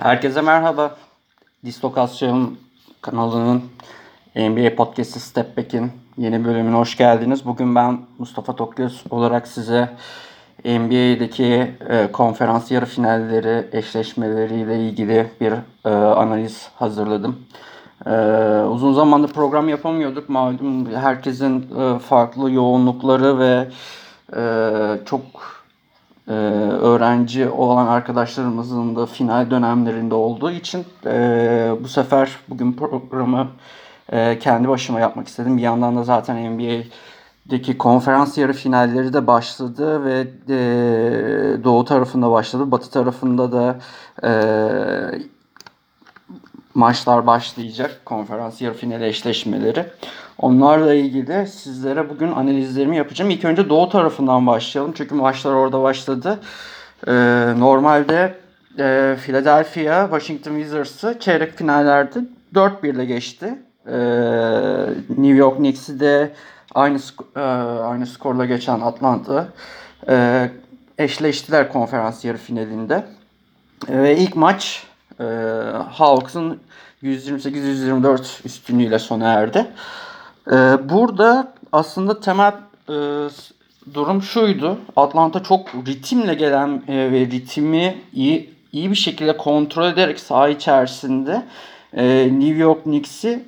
Herkese merhaba. Dislokasyon kanalının NBA Podcast'ı Step Back'in yeni bölümüne hoş geldiniz. Bugün ben Mustafa Tokgöz olarak size NBA'deki e, konferans yarı finalleri, eşleşmeleriyle ilgili bir e, analiz hazırladım. E, uzun zamandır program yapamıyorduk. Malum herkesin e, farklı yoğunlukları ve e, çok e, öğrenci olan arkadaşlarımızın da final dönemlerinde olduğu için e, bu sefer bugün programı e, kendi başıma yapmak istedim. Bir yandan da zaten NBA'deki konferans yarı finalleri de başladı ve e, doğu tarafında başladı. Batı tarafında da e, maçlar başlayacak. Konferans yarı final eşleşmeleri. Onlarla ilgili sizlere bugün analizlerimi yapacağım. İlk önce doğu tarafından başlayalım. Çünkü maçlar orada başladı. Ee, normalde e, Philadelphia Washington Wizards'ı çeyrek finallerde 4-1 ile geçti. Ee, New York Knicks'i de aynı e, aynı skorla geçen Atlanta e, eşleştiler konferans yarı finalinde. Ve ilk maç e, Hawks'ın 128-124 üstünlüğüyle sona erdi. Burada aslında temel e, durum şuydu. Atlanta çok ritimle gelen e, ve ritmi iyi iyi bir şekilde kontrol ederek saha içerisinde e, New York Knicks'i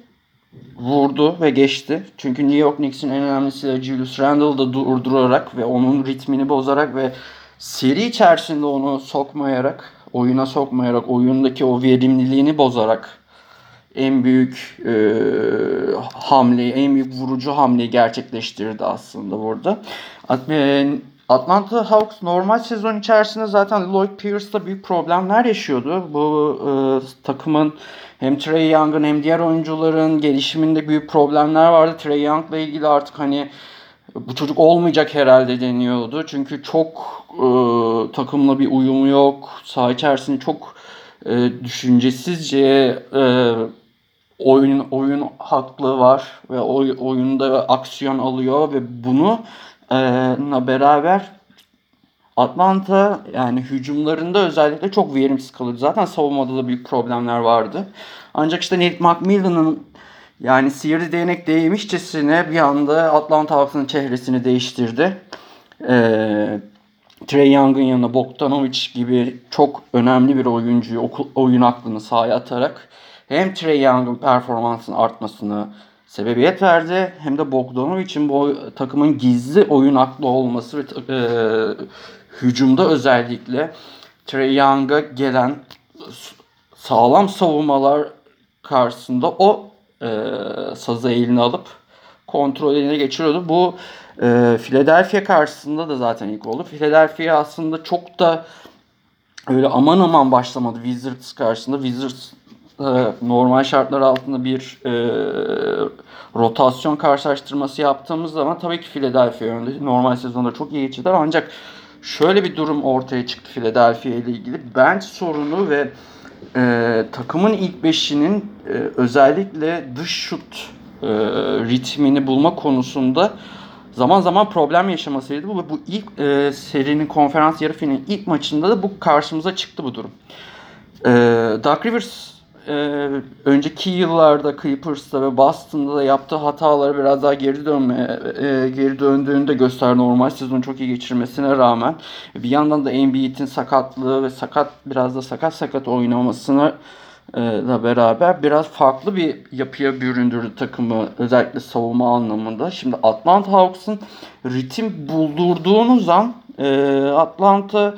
vurdu ve geçti. Çünkü New York Knicks'in en önemlisi de Julius Randle'ı da durdurarak ve onun ritmini bozarak ve seri içerisinde onu sokmayarak oyuna sokmayarak, oyundaki o verimliliğini bozarak en büyük e, hamleyi, en büyük vurucu hamleyi gerçekleştirdi aslında burada. E, Atlanta Hawks normal sezon içerisinde zaten Lloyd Pierce'da büyük problemler yaşıyordu. Bu e, takımın hem Trey Young'ın hem diğer oyuncuların gelişiminde büyük problemler vardı. Trey Young'la ilgili artık hani bu çocuk olmayacak herhalde deniyordu. Çünkü çok e, takımla bir uyumu yok. Saha içerisinde çok e, düşüncesizce e, oyun oyun haklı var ve oy, oyunda aksiyon alıyor ve bunu e, beraber Atlanta yani hücumlarında özellikle çok verimsiz kalıyor. Zaten savunmada da büyük problemler vardı. Ancak işte Nate McMillan'ın yani sihirli değnek değmişçesine bir anda Atlanta Hawks'ın çehresini değiştirdi. Ee, Trey Young'ın yanına Bogdanovic gibi çok önemli bir oyuncuyu oyun aklını sahaya atarak hem Trey Young'ın performansının artmasını sebebiyet verdi hem de Bogdanovic'in bu takımın gizli oyun aklı olması ve e, hücumda özellikle Trey Young'a gelen sağlam savunmalar karşısında o e, sazı eline alıp kontrol eline geçiriyordu. Bu e, Philadelphia karşısında da zaten ilk oldu. Philadelphia aslında çok da öyle aman aman başlamadı Wizards karşısında. Wizards normal şartlar altında bir e, rotasyon karşılaştırması yaptığımız zaman tabii ki Philadelphia önde. Normal sezonda çok iyi geçirdiler ancak şöyle bir durum ortaya çıktı Philadelphia ile ilgili. Bench sorunu ve e, takımın ilk beşinin e, özellikle dış şut e, ritmini bulma konusunda zaman zaman problem yaşamasıydı. Bu, bu ilk e, serinin konferans yarı finalinin ilk maçında da bu karşımıza çıktı bu durum. E, Doug Rivers e, önceki yıllarda Clippers'ta ve Boston'da da yaptığı hataları biraz daha geri dönme e, geri döndüğünü de normal sezonu çok iyi geçirmesine rağmen bir yandan da Embiid'in sakatlığı ve sakat biraz da sakat sakat oynamasına e, da beraber biraz farklı bir yapıya büründürdü takımı özellikle savunma anlamında. Şimdi Atlanta Hawks'ın ritim buldurduğunuz an e, Atlanta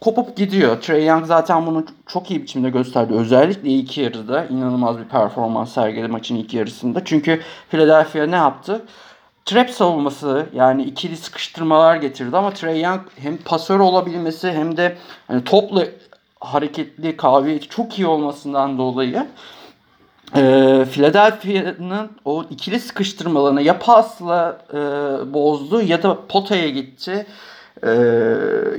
kopup gidiyor. Trey Young zaten bunu çok iyi biçimde gösterdi. Özellikle ilk yarıda inanılmaz bir performans sergiledi maçın ilk yarısında. Çünkü Philadelphia ne yaptı? Trap savunması yani ikili sıkıştırmalar getirdi ama Trey Young hem pasör olabilmesi hem de hani topla hareketli kabiliyeti çok iyi olmasından dolayı e, Philadelphia'nın o ikili sıkıştırmalarını ya pasla e, bozdu ya da potaya gitti e,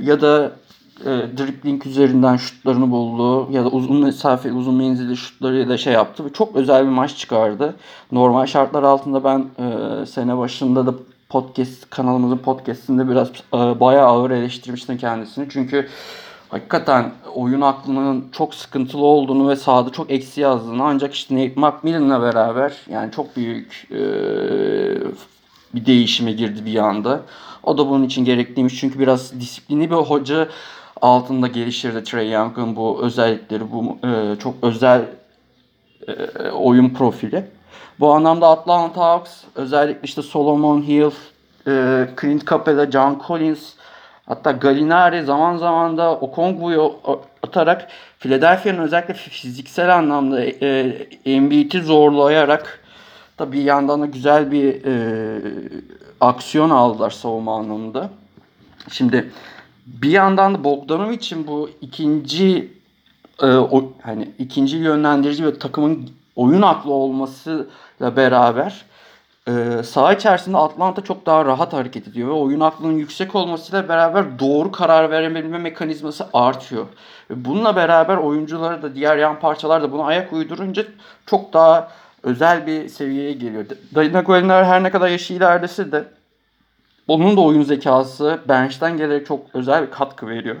ya da e, dribbling üzerinden şutlarını buldu ya da uzun mesafe uzun menzilli şutlarıyla şey yaptı ve çok özel bir maç çıkardı. Normal şartlar altında ben e, sene başında da podcast kanalımızın podcastinde biraz e, bayağı ağır eleştirmiştim kendisini. Çünkü hakikaten oyun aklının çok sıkıntılı olduğunu ve sahada çok eksi yazdığını ancak işte Nate McMillan'la beraber yani çok büyük e, bir değişime girdi bir anda. O da bunun için gerekliymiş çünkü biraz disiplini bir hoca altında gelişirdi Trey Young'ın bu özellikleri, bu e, çok özel e, oyun profili. Bu anlamda Atlanta Hawks özellikle işte Solomon Hill, e, Clint Capela, John Collins hatta Gallinari zaman zaman da Okongwu'yu atarak Philadelphia'nın özellikle fiziksel anlamda e, Embiid'i zorlayarak da bir yandan da güzel bir e, aksiyon aldılar savunma anlamında. Şimdi bir yandan da Bogdanovic'in bu ikinci e, o, hani ikinci yönlendirici ve takımın oyun aklı olmasıyla beraber e, saha içerisinde Atlanta çok daha rahat hareket ediyor ve oyun aklının yüksek olmasıyla beraber doğru karar verebilme mekanizması artıyor. Ve bununla beraber oyuncuları da diğer yan parçalar da buna ayak uydurunca çok daha özel bir seviyeye geliyor. Dayna Golenler her ne kadar yaşı ilerlese de onun da oyun zekası bench'ten gelerek çok özel bir katkı veriyor.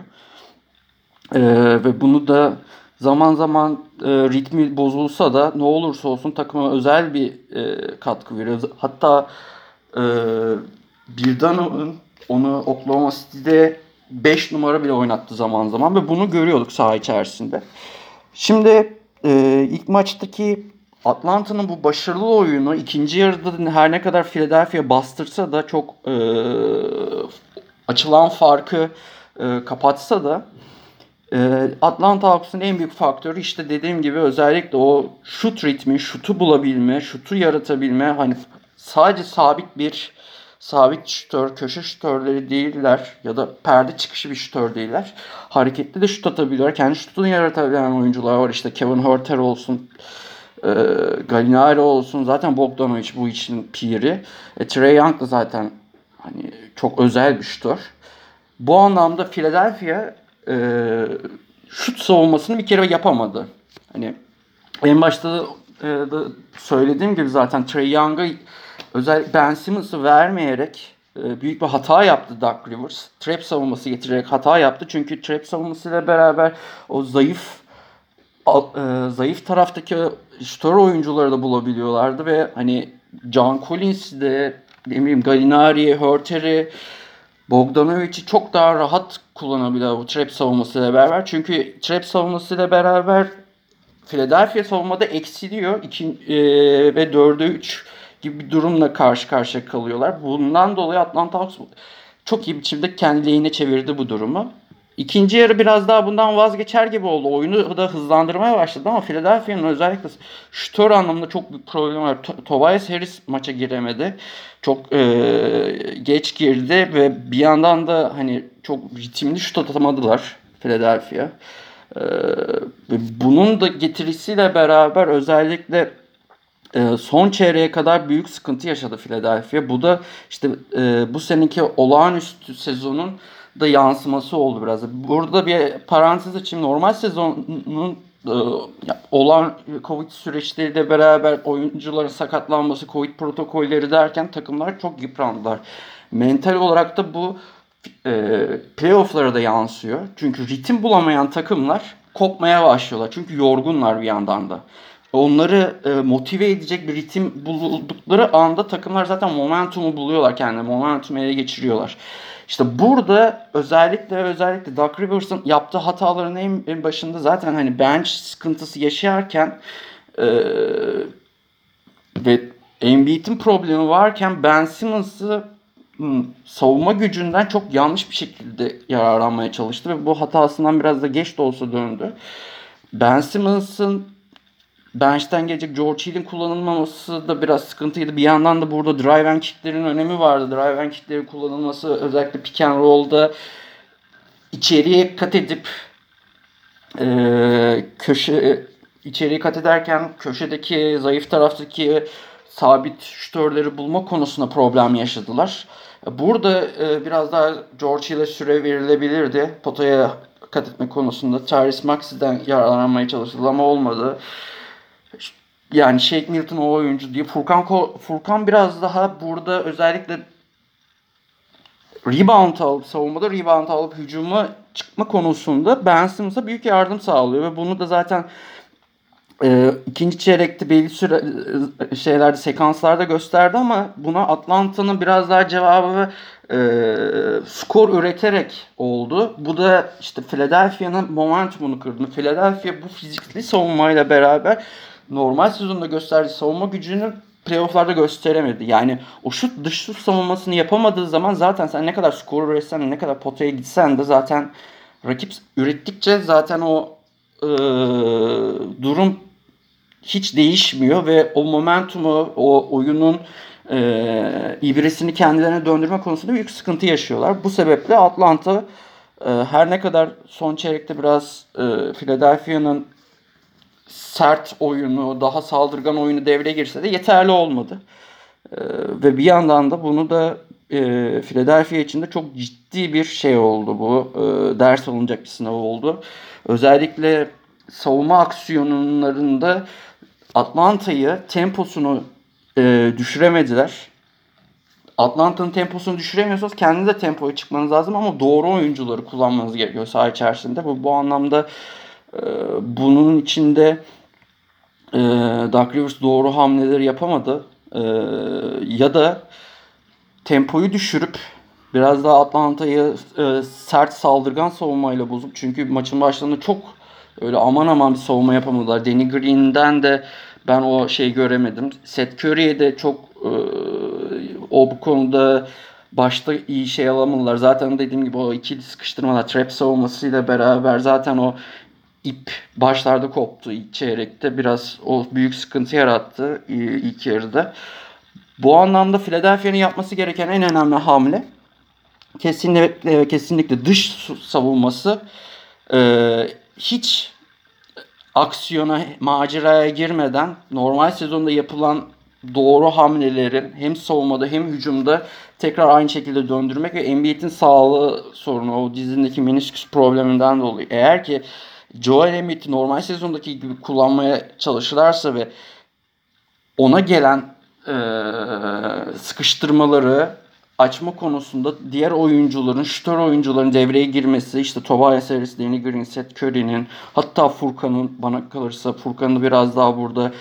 Ee, ve bunu da zaman zaman e, ritmi bozulsa da ne olursa olsun takıma özel bir e, katkı veriyor. Hatta e, birden onu Oklahoma City'de 5 numara bile oynattı zaman zaman ve bunu görüyorduk saha içerisinde. Şimdi e, ilk maçtaki Atlanta'nın bu başarılı oyunu ikinci yarıda her ne kadar Philadelphia bastırsa da çok e, açılan farkı e, kapatsa da e, Atlanta Hawks'ın en büyük faktörü işte dediğim gibi özellikle o şut ritmi, şutu bulabilme, şutu yaratabilme hani sadece sabit bir sabit şutör, köşe şutörleri değiller ya da perde çıkışı bir şutör değiller. Hareketli de şut atabiliyorlar. Kendi şutunu yaratabilen oyuncular var. İşte Kevin Herter olsun, e, Gallinari olsun. Zaten Bogdanovic bu için piri. E, Trey Young da zaten hani çok özel bir şutör. Bu anlamda Philadelphia e, şut savunmasını bir kere yapamadı. Hani en başta e, da söylediğim gibi zaten Trey Young'a özel Ben Simmons'ı vermeyerek e, büyük bir hata yaptı Doug Rivers. Trap savunması getirerek hata yaptı. Çünkü trap savunmasıyla beraber o zayıf e, zayıf taraftaki şutör oyuncuları da bulabiliyorlardı ve hani John Collins de ne bileyim Gallinari, Hurter'i Bogdanovic'i çok daha rahat kullanabiliyor bu trap savunmasıyla beraber. Çünkü trap savunmasıyla beraber Philadelphia savunmada eksiliyor. İki, e, ve 4'e 3 gibi bir durumla karşı karşıya kalıyorlar. Bundan dolayı Atlanta Hawks çok iyi biçimde kendi lehine çevirdi bu durumu. İkinci yarı biraz daha bundan vazgeçer gibi oldu. Oyunu da hızlandırmaya başladı ama Philadelphia'nın özellikle şutör anlamında çok büyük problem var. Tobias Harris maça giremedi. Çok e, geç girdi ve bir yandan da hani çok ritimli şut atamadılar Philadelphia. E, bunun da getirisiyle beraber özellikle e, son çeyreğe kadar büyük sıkıntı yaşadı Philadelphia. Bu da işte e, bu seneki olağanüstü sezonun da yansıması oldu biraz. Burada bir parantez açayım. Normal sezonun e, olan Covid süreçleriyle beraber oyuncuların sakatlanması, Covid protokolleri derken takımlar çok yıprandılar. Mental olarak da bu e, playoff'lara da yansıyor. Çünkü ritim bulamayan takımlar kopmaya başlıyorlar. Çünkü yorgunlar bir yandan da. Onları e, motive edecek bir ritim buldukları anda takımlar zaten momentumu buluyorlar kendine. Momentumu ele geçiriyorlar. İşte burada özellikle özellikle Doug Rivers'ın yaptığı hataların en, en başında zaten hani bench sıkıntısı yaşarken e, ve Embiid'in problemi varken Ben Simmons'ı hmm, savunma gücünden çok yanlış bir şekilde yararlanmaya çalıştı ve bu hatasından biraz da geç de olsa döndü. Ben Simmons'ın bench'ten gelecek George Hill'in kullanılmaması da biraz sıkıntıydı. Bir yandan da burada drive and kicklerin önemi vardı. Drive and kicklerin kullanılması özellikle pick and roll'da içeriye kat edip e, köşe içeriye kat ederken köşedeki zayıf taraftaki sabit şütörleri bulma konusunda problem yaşadılar. Burada e, biraz daha George Hill'e süre verilebilirdi. Potaya kat etme konusunda Tyrese Maxey'den yararlanmaya çalışıldı ama olmadı yani Shake Milton o oyuncu diye Furkan Furkan biraz daha burada özellikle rebound alıp savunmada rebound alıp hücumu çıkma konusunda Ben Simmons'a büyük yardım sağlıyor ve bunu da zaten e, ikinci çeyrekte belli süre e, şeylerde sekanslarda gösterdi ama buna Atlanta'nın biraz daha cevabı e, skor üreterek oldu. Bu da işte Philadelphia'nın momentumunu kırdı. Philadelphia bu fizikli savunmayla beraber normal sezonda gösterdiği savunma gücünü playofflarda gösteremedi. Yani o şut dış şut savunmasını yapamadığı zaman zaten sen ne kadar skor üretsen ne kadar potaya gitsen de zaten rakip ürettikçe zaten o e, durum hiç değişmiyor ve o momentumu, o oyunun e, ibresini kendilerine döndürme konusunda büyük sıkıntı yaşıyorlar. Bu sebeple Atlanta e, her ne kadar son çeyrekte biraz e, Philadelphia'nın sert oyunu, daha saldırgan oyunu devreye girse de yeterli olmadı. E, ve bir yandan da bunu da e, Philadelphia için de çok ciddi bir şey oldu bu. E, ders alınacak bir sınav oldu. Özellikle savunma aksiyonlarında Atlanta'yı temposunu e, düşüremediler. Atlanta'nın temposunu düşüremiyorsanız kendiniz de tempoya çıkmanız lazım ama doğru oyuncuları kullanmanız gerekiyor saha içerisinde. Bu, bu anlamda bunun içinde e, Doug Rivers doğru hamleleri yapamadı. E, ya da tempoyu düşürüp biraz daha Atlanta'yı e, sert saldırgan savunmayla bozup çünkü maçın başlarında çok öyle aman aman bir savunma yapamadılar. Danny Green'den de ben o şeyi göremedim. Seth Curry'e de çok e, o bu konuda başta iyi şey alamadılar. Zaten dediğim gibi o ikili sıkıştırmalar, trap savunmasıyla beraber zaten o ip başlarda koptu ilk çeyrekte. Biraz o büyük sıkıntı yarattı ilk yarıda. Bu anlamda Philadelphia'nın yapması gereken en önemli hamle kesinlikle kesinlikle dış savunması. Ee, hiç aksiyona, maceraya girmeden normal sezonda yapılan doğru hamlelerin hem savunmada hem hücumda tekrar aynı şekilde döndürmek ve Embiid'in sağlığı sorunu, o dizindeki menisküs probleminden dolayı. Eğer ki Joel Embiid'i normal sezondaki gibi kullanmaya çalışırlarsa ve ona gelen e, sıkıştırmaları açma konusunda diğer oyuncuların, şutör oyuncuların devreye girmesi, işte Tobias Harris, Danny Green, Seth Curry'nin, hatta Furkan'ın bana kalırsa Furkan'ı biraz daha burada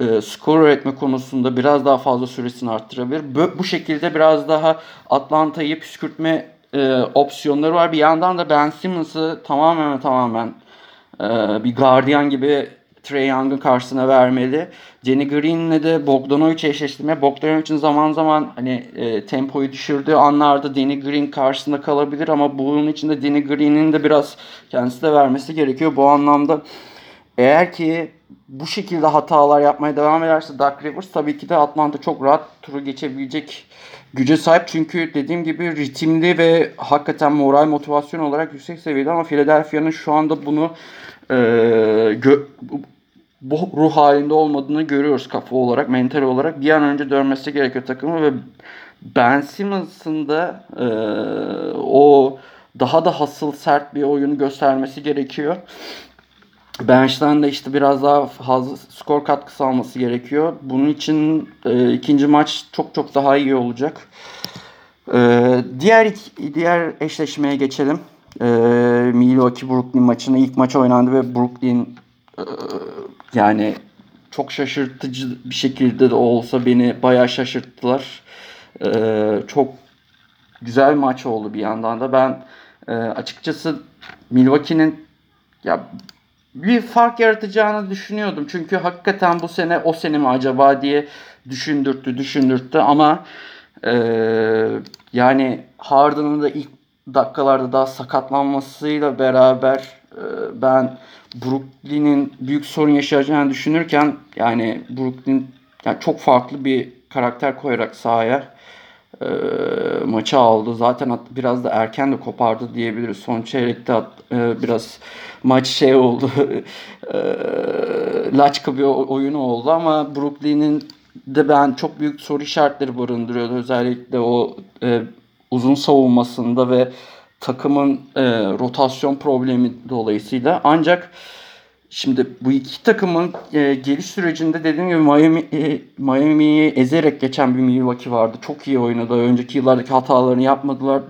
e, skor üretme konusunda biraz daha fazla süresini arttırabilir. Bu, bu şekilde biraz daha Atlanta'yı püskürtme e, opsiyonları var. Bir yandan da Ben Simmons'ı tamamen tamamen bir gardiyan gibi Trey Young'ın karşısına vermeli. Jenny Green'le de Bogdanovic eşleştirme. Bogdanovic'in zaman zaman hani e, tempoyu düşürdüğü anlarda Danny Green karşısında kalabilir ama bunun için de Danny Green'in de biraz kendisi de vermesi gerekiyor. Bu anlamda eğer ki bu şekilde hatalar yapmaya devam ederse Doug Rivers tabii ki de Atlanta çok rahat turu geçebilecek güce sahip. Çünkü dediğim gibi ritimli ve hakikaten moral motivasyon olarak yüksek seviyede ama Philadelphia'nın şu anda bunu e, gö- bu ruh halinde olmadığını görüyoruz kafa olarak, mental olarak. Bir an önce dönmesi gerekiyor takımı ve Ben Simmons'ın da e, o daha da hasıl sert bir oyunu göstermesi gerekiyor. Bench'ten de işte biraz daha fazla skor katkısı alması gerekiyor. Bunun için e, ikinci maç çok çok daha iyi olacak. E, diğer diğer eşleşmeye geçelim. E, Milwaukee Brooklyn maçını ilk maç oynandı ve Brooklyn e, yani çok şaşırtıcı bir şekilde de olsa beni bayağı şaşırttılar. Ee, çok güzel maç oldu bir yandan da. Ben e, açıkçası Milwaukee'nin ya bir fark yaratacağını düşünüyordum. Çünkü hakikaten bu sene o sene mi acaba diye düşündürttü, düşündürttü ama e, yani Harden'ın da ilk dakikalarda daha sakatlanmasıyla beraber e, ben Brooklyn'in büyük sorun yaşayacağını düşünürken yani Brooklyn yani çok farklı bir karakter koyarak sahaya e, maçı aldı. Zaten biraz da erken de kopardı diyebiliriz. Son çeyrekte e, biraz maç şey oldu. e, laçka bir oyunu oldu ama Brooklyn'in de ben çok büyük soru işaretleri barındırıyordu. Özellikle o e, uzun savunmasında ve takımın e, rotasyon problemi dolayısıyla. Ancak şimdi bu iki takımın e, geliş sürecinde dediğim gibi Miami e, Miami'yi ezerek geçen bir Milwaukee vardı. Çok iyi oynadı. Önceki yıllardaki hatalarını yapmadılar.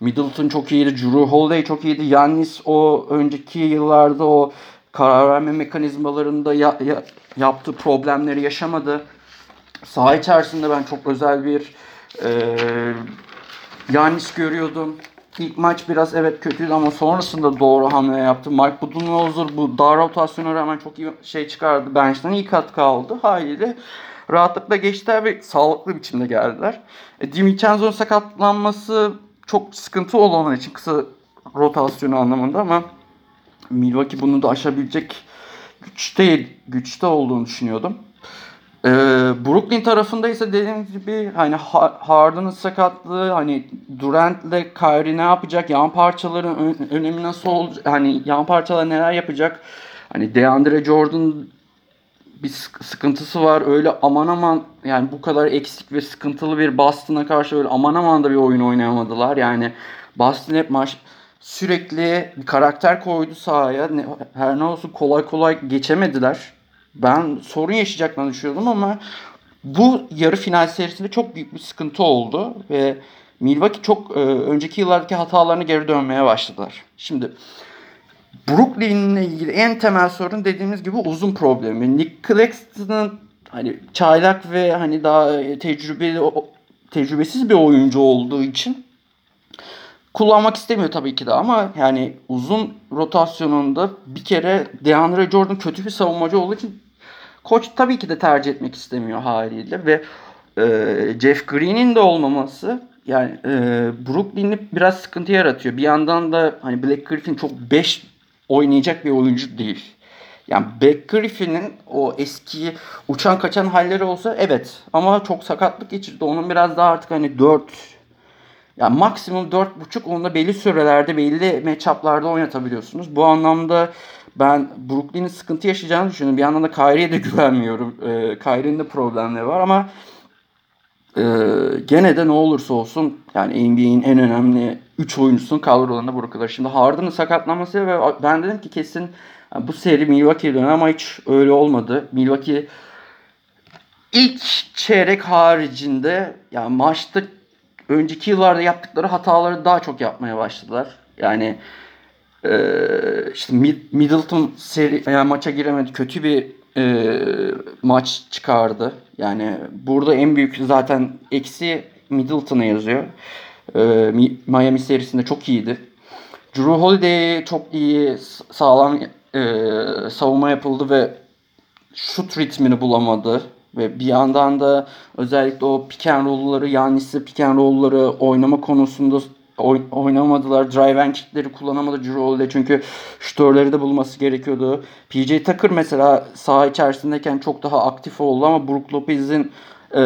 Middleton çok iyiydi. Drew Holiday çok iyiydi. Yannis o önceki yıllarda o karar verme mekanizmalarında ya, ya, yaptığı problemleri yaşamadı. Saha içerisinde ben çok özel bir e, Yannis görüyordum. İlk maç biraz evet kötüydü ama sonrasında doğru hamle yaptı. Mike Budenholzer bu dar rotasyona rağmen çok iyi şey çıkardı. Bench'ten iyi katkı aldı. Haliyle rahatlıkla geçtiler ve sağlıklı biçimde geldiler. E, DiVincenzo'nun sakatlanması çok sıkıntı olan için kısa rotasyonu anlamında ama Milwaukee bunu da aşabilecek güçte güçte olduğunu düşünüyordum. Ee, Brooklyn tarafında ise dediğim gibi hani Harden'ın sakatlığı hani Durant'le Kyrie ne yapacak? Yan parçaların ön, önemi nasıl olacak? Hani yan parçalar neler yapacak? Hani DeAndre Jordan bir sıkıntısı var. Öyle aman aman yani bu kadar eksik ve sıkıntılı bir Boston'a karşı öyle aman aman da bir oyun oynayamadılar. Yani Boston hep maç sürekli bir karakter koydu sahaya. Her ne olsun kolay kolay geçemediler. Ben sorun yaşayacaklarını düşünüyordum ama bu yarı final serisinde çok büyük bir sıkıntı oldu ve Milwaukee çok e, önceki yıllardaki hatalarını geri dönmeye başladılar. Şimdi Brooklyn'le ilgili en temel sorun dediğimiz gibi uzun problemi. Nick Claxton'ın hani çaylak ve hani daha tecrübeli tecrübesiz bir oyuncu olduğu için kullanmak istemiyor tabii ki de ama yani uzun rotasyonunda bir kere DeAndre Jordan kötü bir savunmacı olduğu için koç tabii ki de tercih etmek istemiyor haliyle ve e, Jeff Green'in de olmaması yani e, Brooklyn'i biraz sıkıntı yaratıyor. Bir yandan da hani Black Griffin çok 5 oynayacak bir oyuncu değil. Yani Black Griffin'in o eski uçan kaçan halleri olsa evet ama çok sakatlık geçirdi. Onun biraz daha artık hani 4 yani maksimum 4.5 onda belli sürelerde belli matchup'larda oynatabiliyorsunuz. Bu anlamda ben Brooklyn'in sıkıntı yaşayacağını düşünüyorum. Bir yandan da Kyrie'ye de güvenmiyorum. E, Kyrie'nin de problemleri var ama e, gene de ne olursa olsun yani NBA'in en önemli 3 oyuncusunun kadrolarında bırakılır. Şimdi Harden'ın sakatlanması ve ben dedim ki kesin bu seri Milwaukee'ye döner ama hiç öyle olmadı. Milwaukee ilk çeyrek haricinde yani maçta önceki yıllarda yaptıkları hataları daha çok yapmaya başladılar. Yani e, işte Middleton seri yani maça giremedi. Kötü bir e, maç çıkardı. Yani burada en büyük zaten eksi Middleton'a yazıyor. E, Miami serisinde çok iyiydi. Drew Holiday çok iyi sağlam e, savunma yapıldı ve şut ritmini bulamadı. Ve bir yandan da özellikle o pick and roll'ları, Yannis'le pick and roll'ları oynama konusunda oynamadılar. Drive and kickleri kullanamadı Drew Holiday çünkü şutörleri de bulması gerekiyordu. PJ Tucker mesela saha içerisindeyken çok daha aktif oldu ama Brook Lopez'in e,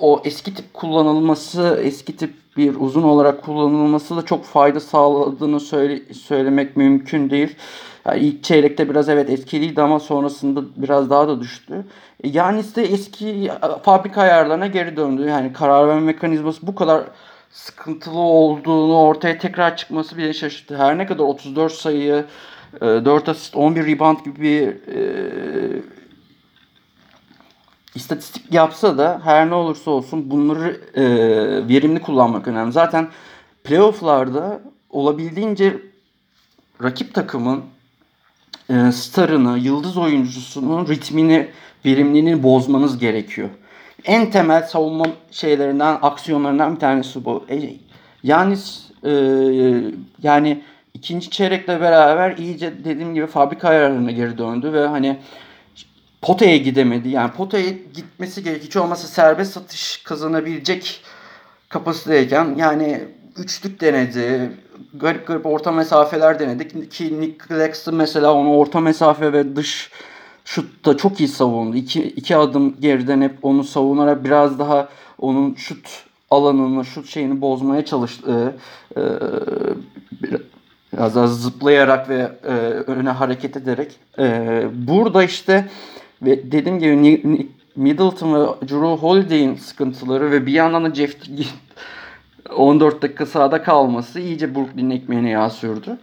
o eski tip kullanılması, eski tip bir uzun olarak kullanılması da çok fayda sağladığını söyle, söylemek mümkün değil. Yani ilk çeyrekte biraz evet etkiliydi ama sonrasında biraz daha da düştü. Yani ise eski fabrika ayarlarına geri döndü. Yani karar verme mekanizması bu kadar sıkıntılı olduğunu ortaya tekrar çıkması bile şaşırttı. Her ne kadar 34 sayı, 4 e, asist, 11 rebound gibi bir e, istatistik yapsa da her ne olursa olsun bunları e, verimli kullanmak önemli. Zaten playofflarda olabildiğince rakip takımın e, starını, yıldız oyuncusunun ritmini, verimliliğini bozmanız gerekiyor en temel savunma şeylerinden, aksiyonlarından bir tanesi bu. E, yani e, yani ikinci çeyrekle beraber iyice dediğim gibi fabrika ayarlarına geri döndü ve hani potaya gidemedi. Yani potaya gitmesi gerek. Hiç olmazsa serbest satış kazanabilecek kapasiteyken yani üçlük denedi. Garip garip orta mesafeler denedik. Ki Nick Claxton mesela onu orta mesafe ve dış şutta çok iyi savundu. İki, iki adım geriden hep onu savunarak biraz daha onun şut alanını, şut şeyini bozmaya çalıştı. Ee, biraz daha zıplayarak ve e, öne hareket ederek. Ee, burada işte ve dediğim gibi Middleton ve Drew Holiday'in sıkıntıları ve bir yandan da Jeff 14 dakika sahada kalması iyice Brooklyn'in ekmeğine yağ sürdü.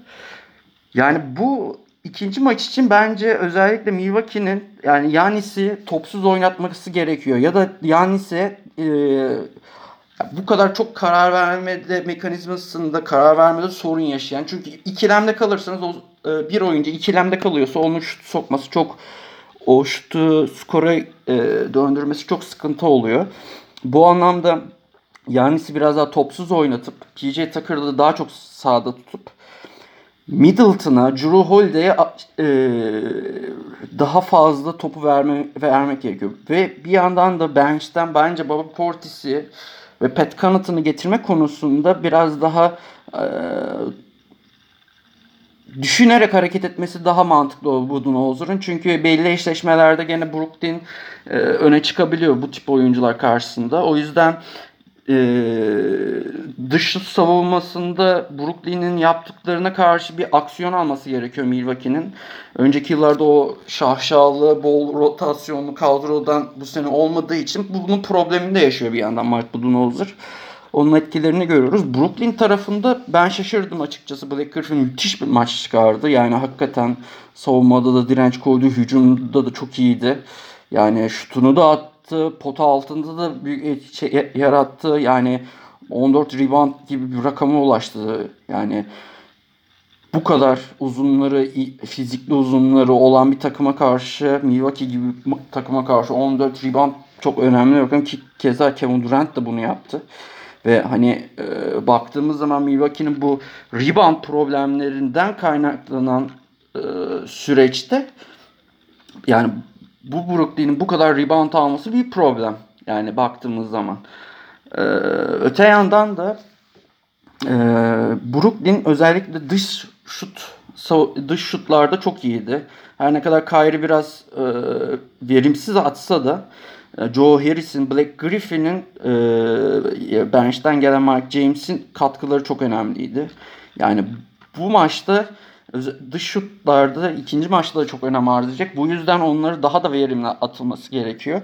Yani bu ikinci maç için bence özellikle Milwaukee'nin yani Yanis'i topsuz oynatması gerekiyor. Ya da Yanis'e e, bu kadar çok karar vermede mekanizmasında karar vermede sorun yaşayan. Çünkü ikilemde kalırsanız o e, bir oyuncu ikilemde kalıyorsa onun şut sokması çok o şutu skora e, döndürmesi çok sıkıntı oluyor. Bu anlamda Yannis'i biraz daha topsuz oynatıp PJ Tucker'ı da daha çok sağda tutup Middleton'a, Drew Holiday'e e, daha fazla topu verme, vermek gerekiyor. Ve bir yandan da bench'ten bence Bobby Portis'i ve Pat Connaughton'ı getirme konusunda biraz daha e, düşünerek hareket etmesi daha mantıklı oldu Budenholzer'ın. Çünkü belli eşleşmelerde gene Brooklyn e, öne çıkabiliyor bu tip oyuncular karşısında. O yüzden dış savunmasında Brooklyn'in yaptıklarına karşı bir aksiyon alması gerekiyor Milwaukee'nin. Önceki yıllarda o şahşalı, bol rotasyonlu kadrodan bu sene olmadığı için bunun problemini de yaşıyor bir yandan Mike Budenholzer. Onun etkilerini görüyoruz. Brooklyn tarafında ben şaşırdım açıkçası. Blake Griffin müthiş bir maç çıkardı. Yani hakikaten savunmada da direnç koydu. Hücumda da çok iyiydi. Yani şutunu da attı. Pota altında da büyük şey yarattı. Yani 14 rebound gibi bir rakama ulaştı. Yani bu kadar uzunları, fizikli uzunları olan bir takıma karşı, Milwaukee gibi bir takıma karşı 14 rebound çok önemli. Bakın ki keza Kevin Durant da bunu yaptı. Ve hani e, baktığımız zaman Milwaukee'nin bu rebound problemlerinden kaynaklanan e, süreçte yani bu Brooklyn'in bu kadar rebound alması bir problem. Yani baktığımız zaman. E, öte yandan da e, Brooklyn özellikle dış şut dış şutlarda çok iyiydi. Her ne kadar Kyrie biraz e, verimsiz atsa da e, Joe Harris'in, Black Griffin'in e, bench'ten gelen Mark James'in katkıları çok önemliydi. Yani bu maçta dış şutlarda ikinci maçta da çok önem arz edecek. Bu yüzden onları daha da verimli atılması gerekiyor.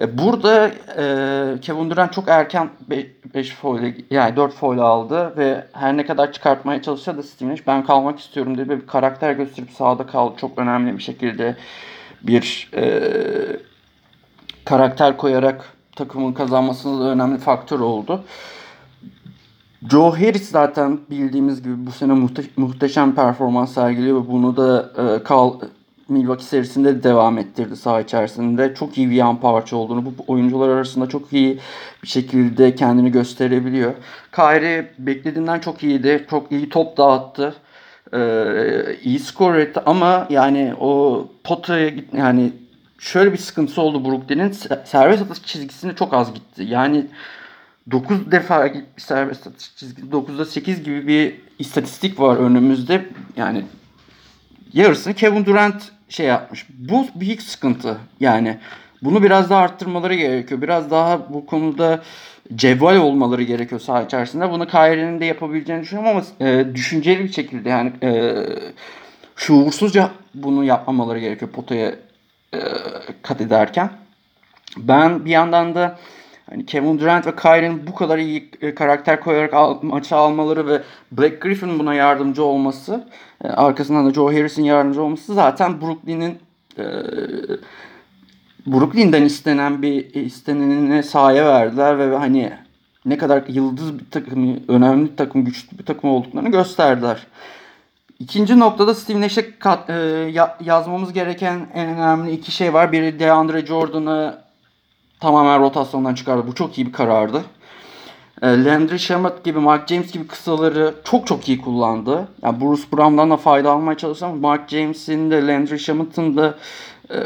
E, burada e, Kevin Durant çok erken 5 foul yani 4 foul aldı ve her ne kadar çıkartmaya çalışsa da Steve Nash ben kalmak istiyorum diye bir karakter gösterip sahada kaldı. Çok önemli bir şekilde bir e, karakter koyarak takımın kazanmasında da önemli faktör oldu. Joe Harris zaten bildiğimiz gibi bu sene muhte- muhteşem performans sergiliyor ve bunu da e, Kal Milwaukee serisinde de devam ettirdi saha içerisinde. Çok iyi bir yan parça olduğunu, bu oyuncular arasında çok iyi bir şekilde kendini gösterebiliyor. Kyrie beklediğinden çok iyiydi. Çok iyi top dağıttı. Ee, iyi skor etti ama yani o potaya yani şöyle bir sıkıntısı oldu Brooklyn'in. Serbest atış çizgisine çok az gitti. Yani 9 defa gitmiş serbest atış çizgisi. 9'da 8 gibi bir istatistik var önümüzde. Yani yarısını Kevin Durant şey yapmış. Bu büyük sıkıntı. Yani bunu biraz daha arttırmaları gerekiyor. Biraz daha bu konuda cevval olmaları gerekiyor saha içerisinde. Bunu Kyrie'nin de yapabileceğini düşünüyorum ama e, düşünceli bir şekilde yani e, şuursuzca bunu yapmamaları gerekiyor potaya e, kat ederken. Ben bir yandan da hani Kevin Durant ve Kyrie'nin bu kadar iyi e, karakter koyarak al, maçı almaları ve Black Griffin buna yardımcı olması, e, arkasından da Joe Harris'in yardımcı olması zaten Brooklyn'in e, Brooklyn'den istenen bir istenenine sahaya verdiler ve hani ne kadar yıldız bir takım, önemli bir takım, güçlü bir takım olduklarını gösterdiler. İkinci noktada Steve Nash'e e, yazmamız gereken en önemli iki şey var. Biri DeAndre Jordan'ı tamamen rotasyondan çıkardı. Bu çok iyi bir karardı. E, Landry Shamet gibi, Mark James gibi kısaları çok çok iyi kullandı. Yani Bruce Brown'dan da fayda almaya çalıştı ama Mark James'in de Landry Shamet'ın da e,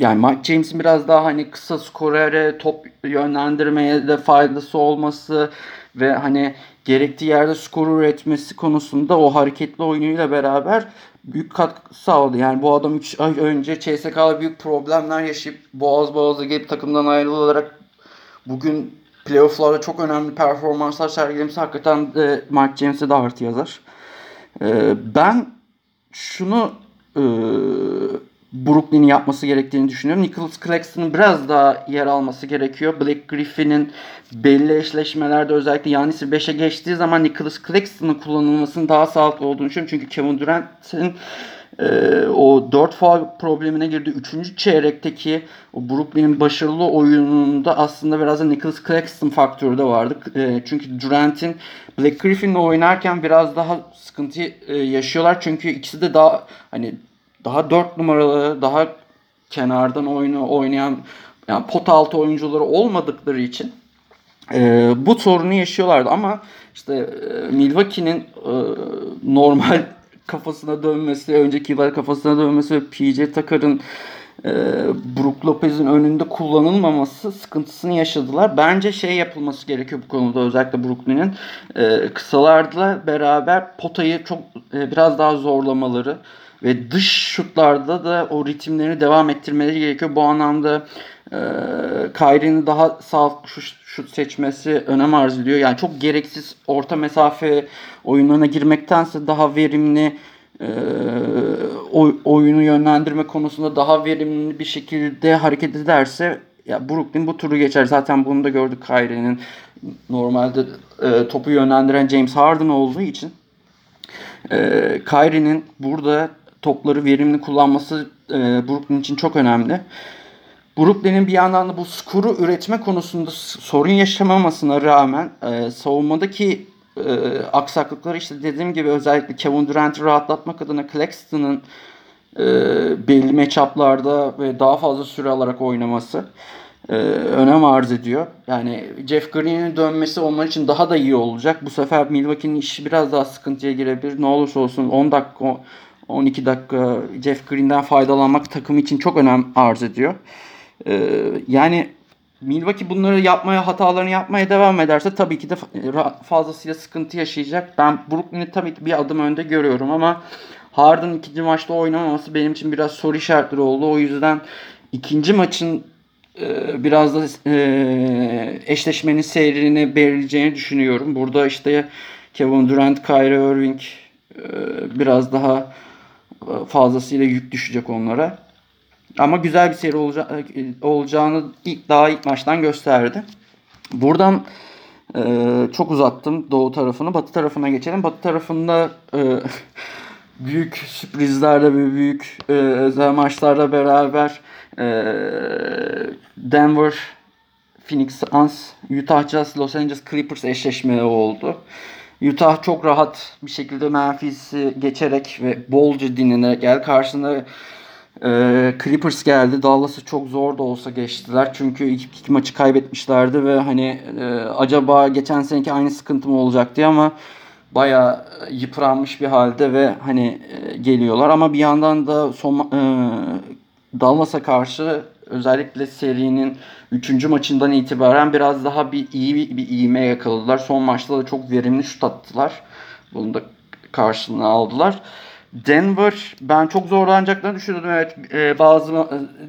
yani Mark James'in biraz daha hani kısa skorere, top yönlendirmeye de faydası olması ve hani gerektiği yerde skor üretmesi konusunda o hareketli oyunuyla beraber büyük katkı sağladı. Yani bu adam 3 ay önce CSK'la büyük problemler yaşayıp boğaz boğaza gelip takımdan ayrılarak bugün playoff'larda çok önemli performanslar sergilemesi hakikaten de Mark James'e de artı yazar. Ee, ben şunu e, Brooklyn'in yapması gerektiğini düşünüyorum. Nicholas Claxton'ın biraz daha yer alması gerekiyor. Blake Griffin'in belli eşleşmelerde özellikle Yanis'i 5'e geçtiği zaman Nicholas Claxton'ın kullanılmasının daha sağlıklı olduğunu düşünüyorum. Çünkü Kevin Durant'in e, o 4 faul problemine girdi. Üçüncü çeyrekteki o Brooklyn'in başarılı oyununda aslında biraz da Nicholas Claxton faktörü de vardı. E, çünkü Durant'in Black Griffin'le oynarken biraz daha sıkıntı e, yaşıyorlar. Çünkü ikisi de daha hani daha 4 numaralı, daha kenardan oyunu oynayan yani pot altı oyuncuları olmadıkları için e, bu sorunu yaşıyorlardı. Ama işte e, Milwaukee'nin e, normal kafasına dönmesi, önceki yıllar kafasına dönmesi ve PJ Tucker'ın e, Brook Lopez'in önünde kullanılmaması sıkıntısını yaşadılar. Bence şey yapılması gerekiyor bu konuda özellikle Brooklyn'in. E, kısalarla beraber potayı çok e, biraz daha zorlamaları ve dış şutlarda da o ritimlerini devam ettirmeleri gerekiyor. Bu anlamda e, Kyrie'nin daha sağlıklı şut, şut seçmesi önem arz ediyor. Yani çok gereksiz orta mesafe oyunlarına girmektense daha verimli e, oyunu yönlendirme konusunda daha verimli bir şekilde hareket ederse ya Brooklyn bu turu geçer. Zaten bunu da gördük Kyrie'nin normalde e, topu yönlendiren James Harden olduğu için e, Kyrie'nin burada topları verimli kullanması e, Brooklyn için çok önemli. Brooklyn'in bir yandan da bu skoru üretme konusunda sorun yaşamamasına rağmen e, savunmadaki e, aksaklıkları işte dediğim gibi özellikle Kevin Durant'ı rahatlatmak adına Claxton'ın e, belli matchuplarda ve daha fazla süre alarak oynaması e, önem arz ediyor. Yani Jeff Green'in dönmesi onlar için daha da iyi olacak. Bu sefer Milwaukee'nin işi biraz daha sıkıntıya girebilir. Ne olursa olsun 10 dakika 12 dakika Jeff Green'den faydalanmak takım için çok önem arz ediyor. Ee, yani Milwaukee bunları yapmaya, hatalarını yapmaya devam ederse tabii ki de fazlasıyla sıkıntı yaşayacak. Ben Brooklyn'i tabii ki bir adım önde görüyorum ama Harden ikinci maçta oynamaması benim için biraz soru işaretleri oldu. O yüzden ikinci maçın e, biraz da e, eşleşmenin seyrini belirleyeceğini düşünüyorum. Burada işte Kevin Durant, Kyrie Irving e, biraz daha fazlasıyla yük düşecek onlara. Ama güzel bir seri olaca olacağını ilk daha ilk maçtan gösterdi. Buradan e, çok uzattım doğu tarafını. Batı tarafına geçelim. Batı tarafında e, büyük sürprizlerle ve büyük e, özel maçlarla beraber e, Denver, Phoenix Suns, Utah Jazz, Los Angeles Clippers eşleşmeleri oldu. Utah çok rahat bir şekilde Memphis'i geçerek ve bolca dinlenerek gel karşısında e, Clippers geldi. Dallas'ı çok zor da olsa geçtiler. Çünkü iki, iki maçı kaybetmişlerdi ve hani e, acaba geçen seneki aynı sıkıntı mı olacak diye ama baya yıpranmış bir halde ve hani e, geliyorlar ama bir yandan da son e, Dallas'a karşı özellikle serinin 3. maçından itibaren biraz daha bir iyi bir, bir iğme yakaladılar. Son maçta da çok verimli şut attılar. Bunu da karşılığını aldılar. Denver ben çok zorlanacaklarını düşünüyordum. Evet e, bazı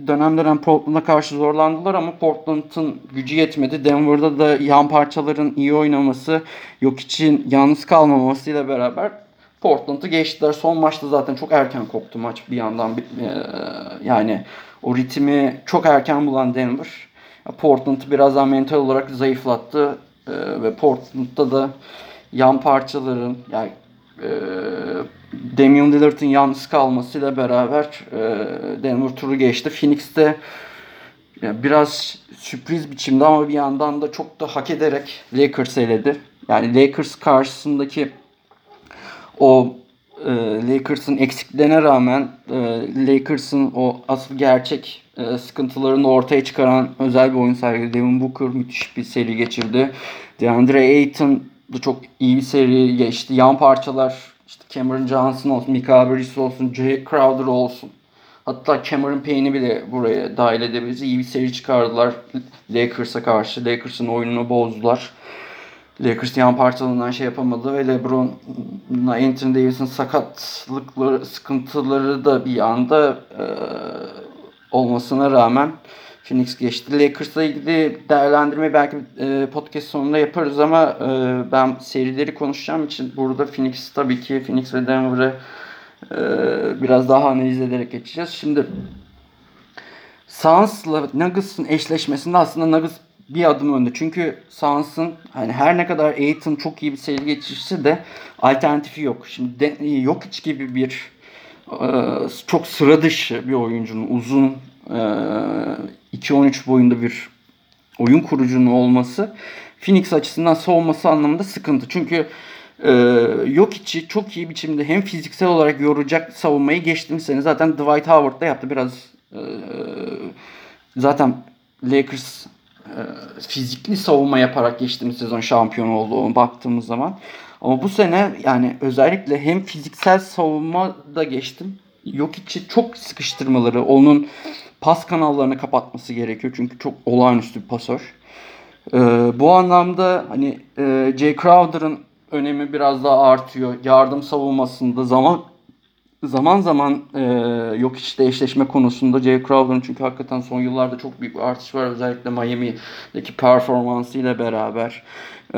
dönem dönem Portland'a karşı zorlandılar ama Portland'ın gücü yetmedi. Denver'da da yan parçaların iyi oynaması, yok için yalnız kalmamasıyla beraber Portland'ı geçtiler. Son maçta zaten çok erken koptu maç bir yandan. E, yani o ritmi çok erken bulan Denver Portland'ı biraz daha mental olarak zayıflattı. E, ve Portland'da da yan parçaların yani e, Damian Lillard'ın yalnız kalmasıyla beraber e, Denver turu geçti. Phoenix'te yani biraz sürpriz biçimde ama bir yandan da çok da hak ederek Lakers eledi. Yani Lakers karşısındaki o e, Lakers'ın eksiklerine rağmen e, Lakers'ın o asıl gerçek e, sıkıntılarını ortaya çıkaran özel bir oyun sergiledi. Devin Booker müthiş bir seri geçirdi. DeAndre Ayton da çok iyi bir seri geçti. Yan parçalar işte Cameron Johnson olsun, Mika Bridges olsun, Jay Crowder olsun. Hatta Cameron Payne'i bile buraya dahil edebiliriz. İyi bir seri çıkardılar Lakers'a karşı. Lakers'ın oyununu bozdular. Lakers yan parçalarından şey yapamadı ve LeBron'la Anthony Davis'in sakatlıkları, sıkıntıları da bir anda e, olmasına rağmen Phoenix geçti. Lakers'la ilgili değerlendirme belki e, podcast sonunda yaparız ama e, ben serileri konuşacağım için burada Phoenix tabii ki Phoenix ve Denver'ı e, biraz daha analiz ederek geçeceğiz. Şimdi Suns'la Nuggets'ın eşleşmesinde aslında Nuggets bir adım önde. Çünkü Suns'ın hani her ne kadar Aiton çok iyi bir seri geçirse de alternatifi yok. Şimdi de, yok hiç gibi bir çok sıra dışı bir oyuncunun uzun 2-13 boyunda bir oyun kurucunun olması Phoenix açısından savunması anlamında sıkıntı. Çünkü e, yok içi çok iyi biçimde hem fiziksel olarak yoracak savunmayı geçtiğimiz sene zaten Dwight Howard da yaptı. Biraz e, zaten Lakers e, fizikli savunma yaparak geçtiğimiz sezon şampiyon oldu baktığımız zaman. Ama bu sene yani özellikle hem fiziksel savunma da geçtim. Yok içi çok sıkıştırmaları, onun pas kanallarını kapatması gerekiyor. Çünkü çok olağanüstü bir pasör. Ee, bu anlamda hani e, Jay Crowder'ın önemi biraz daha artıyor. Yardım savunmasında zaman zaman zaman e, yok işte eşleşme konusunda Jay Crowder'ın çünkü hakikaten son yıllarda çok büyük bir artış var. Özellikle Miami'deki performansıyla beraber e,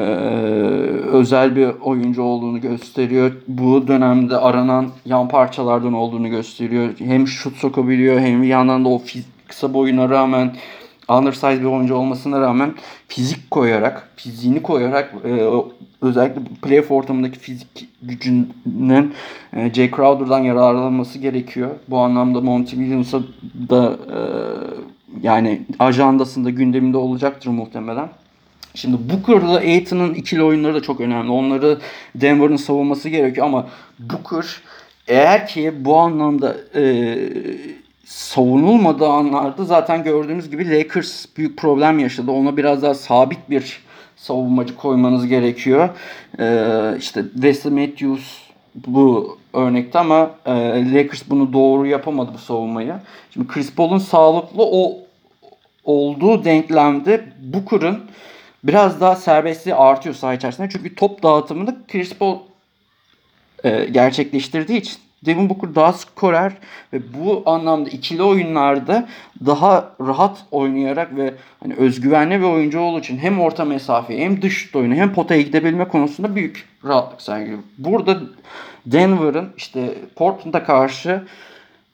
özel bir oyuncu olduğunu gösteriyor. Bu dönemde aranan yan parçalardan olduğunu gösteriyor. Hem şut sokabiliyor hem bir yandan da o kısa boyuna rağmen undersize bir oyuncu olmasına rağmen fizik koyarak, fiziğini koyarak e, özellikle playoff ortamındaki fizik gücünün e, Jay Crowder'dan yararlanması gerekiyor. Bu anlamda Monty Williams'a da e, yani ajandasında gündeminde olacaktır muhtemelen. Şimdi Booker'la Aiton'un ikili oyunları da çok önemli. Onları Denver'ın savunması gerekiyor ama Booker eğer ki bu anlamda e, savunulmadığı anlarda zaten gördüğümüz gibi Lakers büyük problem yaşadı. Ona biraz daha sabit bir savunmacı koymanız gerekiyor. Ee, işte Wesley Matthews bu örnekte ama e, Lakers bunu doğru yapamadı bu savunmayı. Şimdi Chris Paul'un sağlıklı o olduğu denklemde Booker'ın biraz daha serbestliği artıyor saha içerisinde. Çünkü top dağıtımını Chris Paul e, gerçekleştirdiği için Devin Booker daha skorer ve bu anlamda ikili oyunlarda daha rahat oynayarak ve hani özgüvenli bir oyuncu olduğu için hem orta mesafe hem dış oyunu hem potaya gidebilme konusunda büyük rahatlık sergiliyor. Burada Denver'ın işte Portland'a karşı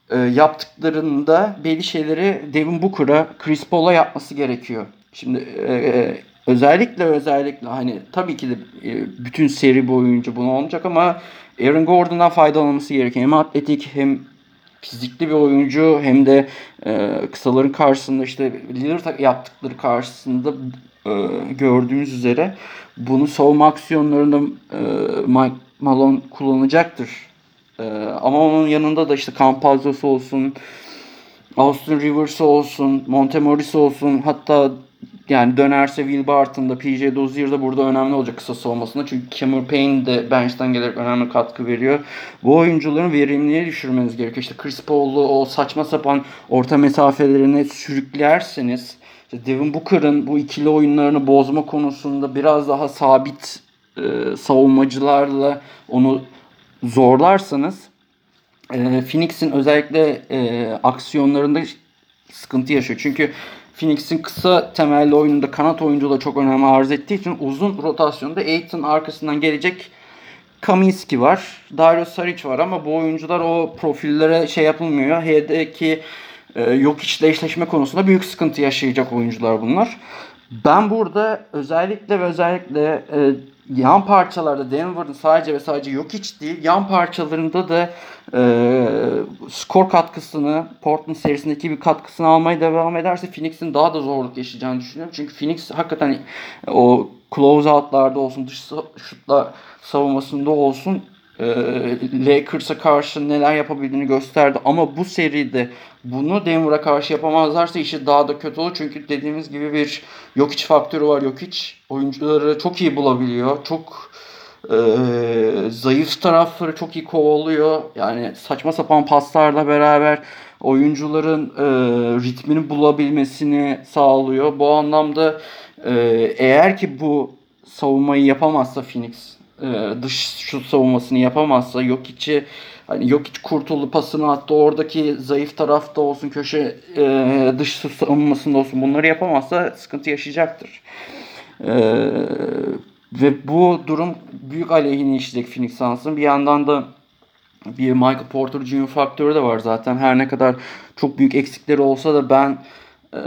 e, yaptıklarında belli şeyleri Devin Booker'a, Chris Paul'a yapması gerekiyor. Şimdi e, e özellikle özellikle hani tabii ki de e, bütün seri boyunca bunu olmayacak ama Aaron Gordon'dan faydalanması gerekiyor. Hem atletik hem fizikli bir oyuncu hem de e, kısaların karşısında işte Lillard yaptıkları karşısında e, gördüğümüz üzere bunu savunma aksiyonlarında e, Mike Malone kullanacaktır. E, ama onun yanında da işte Campazzo'su olsun, Austin Rivers olsun, Montemoris olsun hatta yani dönerse Will Barton da PJ Dozier da burada önemli olacak kısa savunmasında. Çünkü Cameron Payne de bench'ten gelerek önemli katkı veriyor. Bu oyuncuların verimliliği düşürmeniz gerekiyor. İşte Chris Paul'u o saçma sapan orta mesafelerine sürüklerseniz işte Devin Booker'ın bu ikili oyunlarını bozma konusunda biraz daha sabit e, savunmacılarla onu zorlarsanız e, Phoenix'in özellikle e, aksiyonlarında sıkıntı yaşıyor. Çünkü Phoenix'in kısa temelli oyununda kanat oyuncu da çok önemli arz ettiği için uzun rotasyonda Aiton arkasından gelecek Kaminski var. Dario Saric var ama bu oyuncular o profillere şey yapılmıyor. H'deki e, yok içle eşleşme konusunda büyük sıkıntı yaşayacak oyuncular bunlar. Ben burada özellikle ve özellikle e, yan parçalarda Denver'ın sadece ve sadece yok hiç değil yan parçalarında da e, skor katkısını Portland serisindeki bir katkısını almaya devam ederse Phoenix'in daha da zorluk yaşayacağını düşünüyorum. Çünkü Phoenix hakikaten o close out'larda olsun dış şutlar savunmasında olsun e, Lakers'a karşı neler yapabildiğini gösterdi. Ama bu seride bunu Denver'a karşı yapamazlarsa işi daha da kötü olur. Çünkü dediğimiz gibi bir yok iç faktörü var. Yok iç oyuncuları çok iyi bulabiliyor. Çok e, zayıf tarafları çok iyi kovalıyor. Yani saçma sapan paslarla beraber oyuncuların e, ritmini bulabilmesini sağlıyor. Bu anlamda e, eğer ki bu savunmayı yapamazsa Phoenix e, dış şut savunmasını yapamazsa yok içi hani yok hiç kurtuldu pasını attı oradaki zayıf tarafta olsun köşe e, dış savunmasında olsun bunları yapamazsa sıkıntı yaşayacaktır. E, ve bu durum büyük aleyhine işleyecek Phoenix Suns'ın. Bir yandan da bir Michael Porter Jr. faktörü de var zaten. Her ne kadar çok büyük eksikleri olsa da ben e,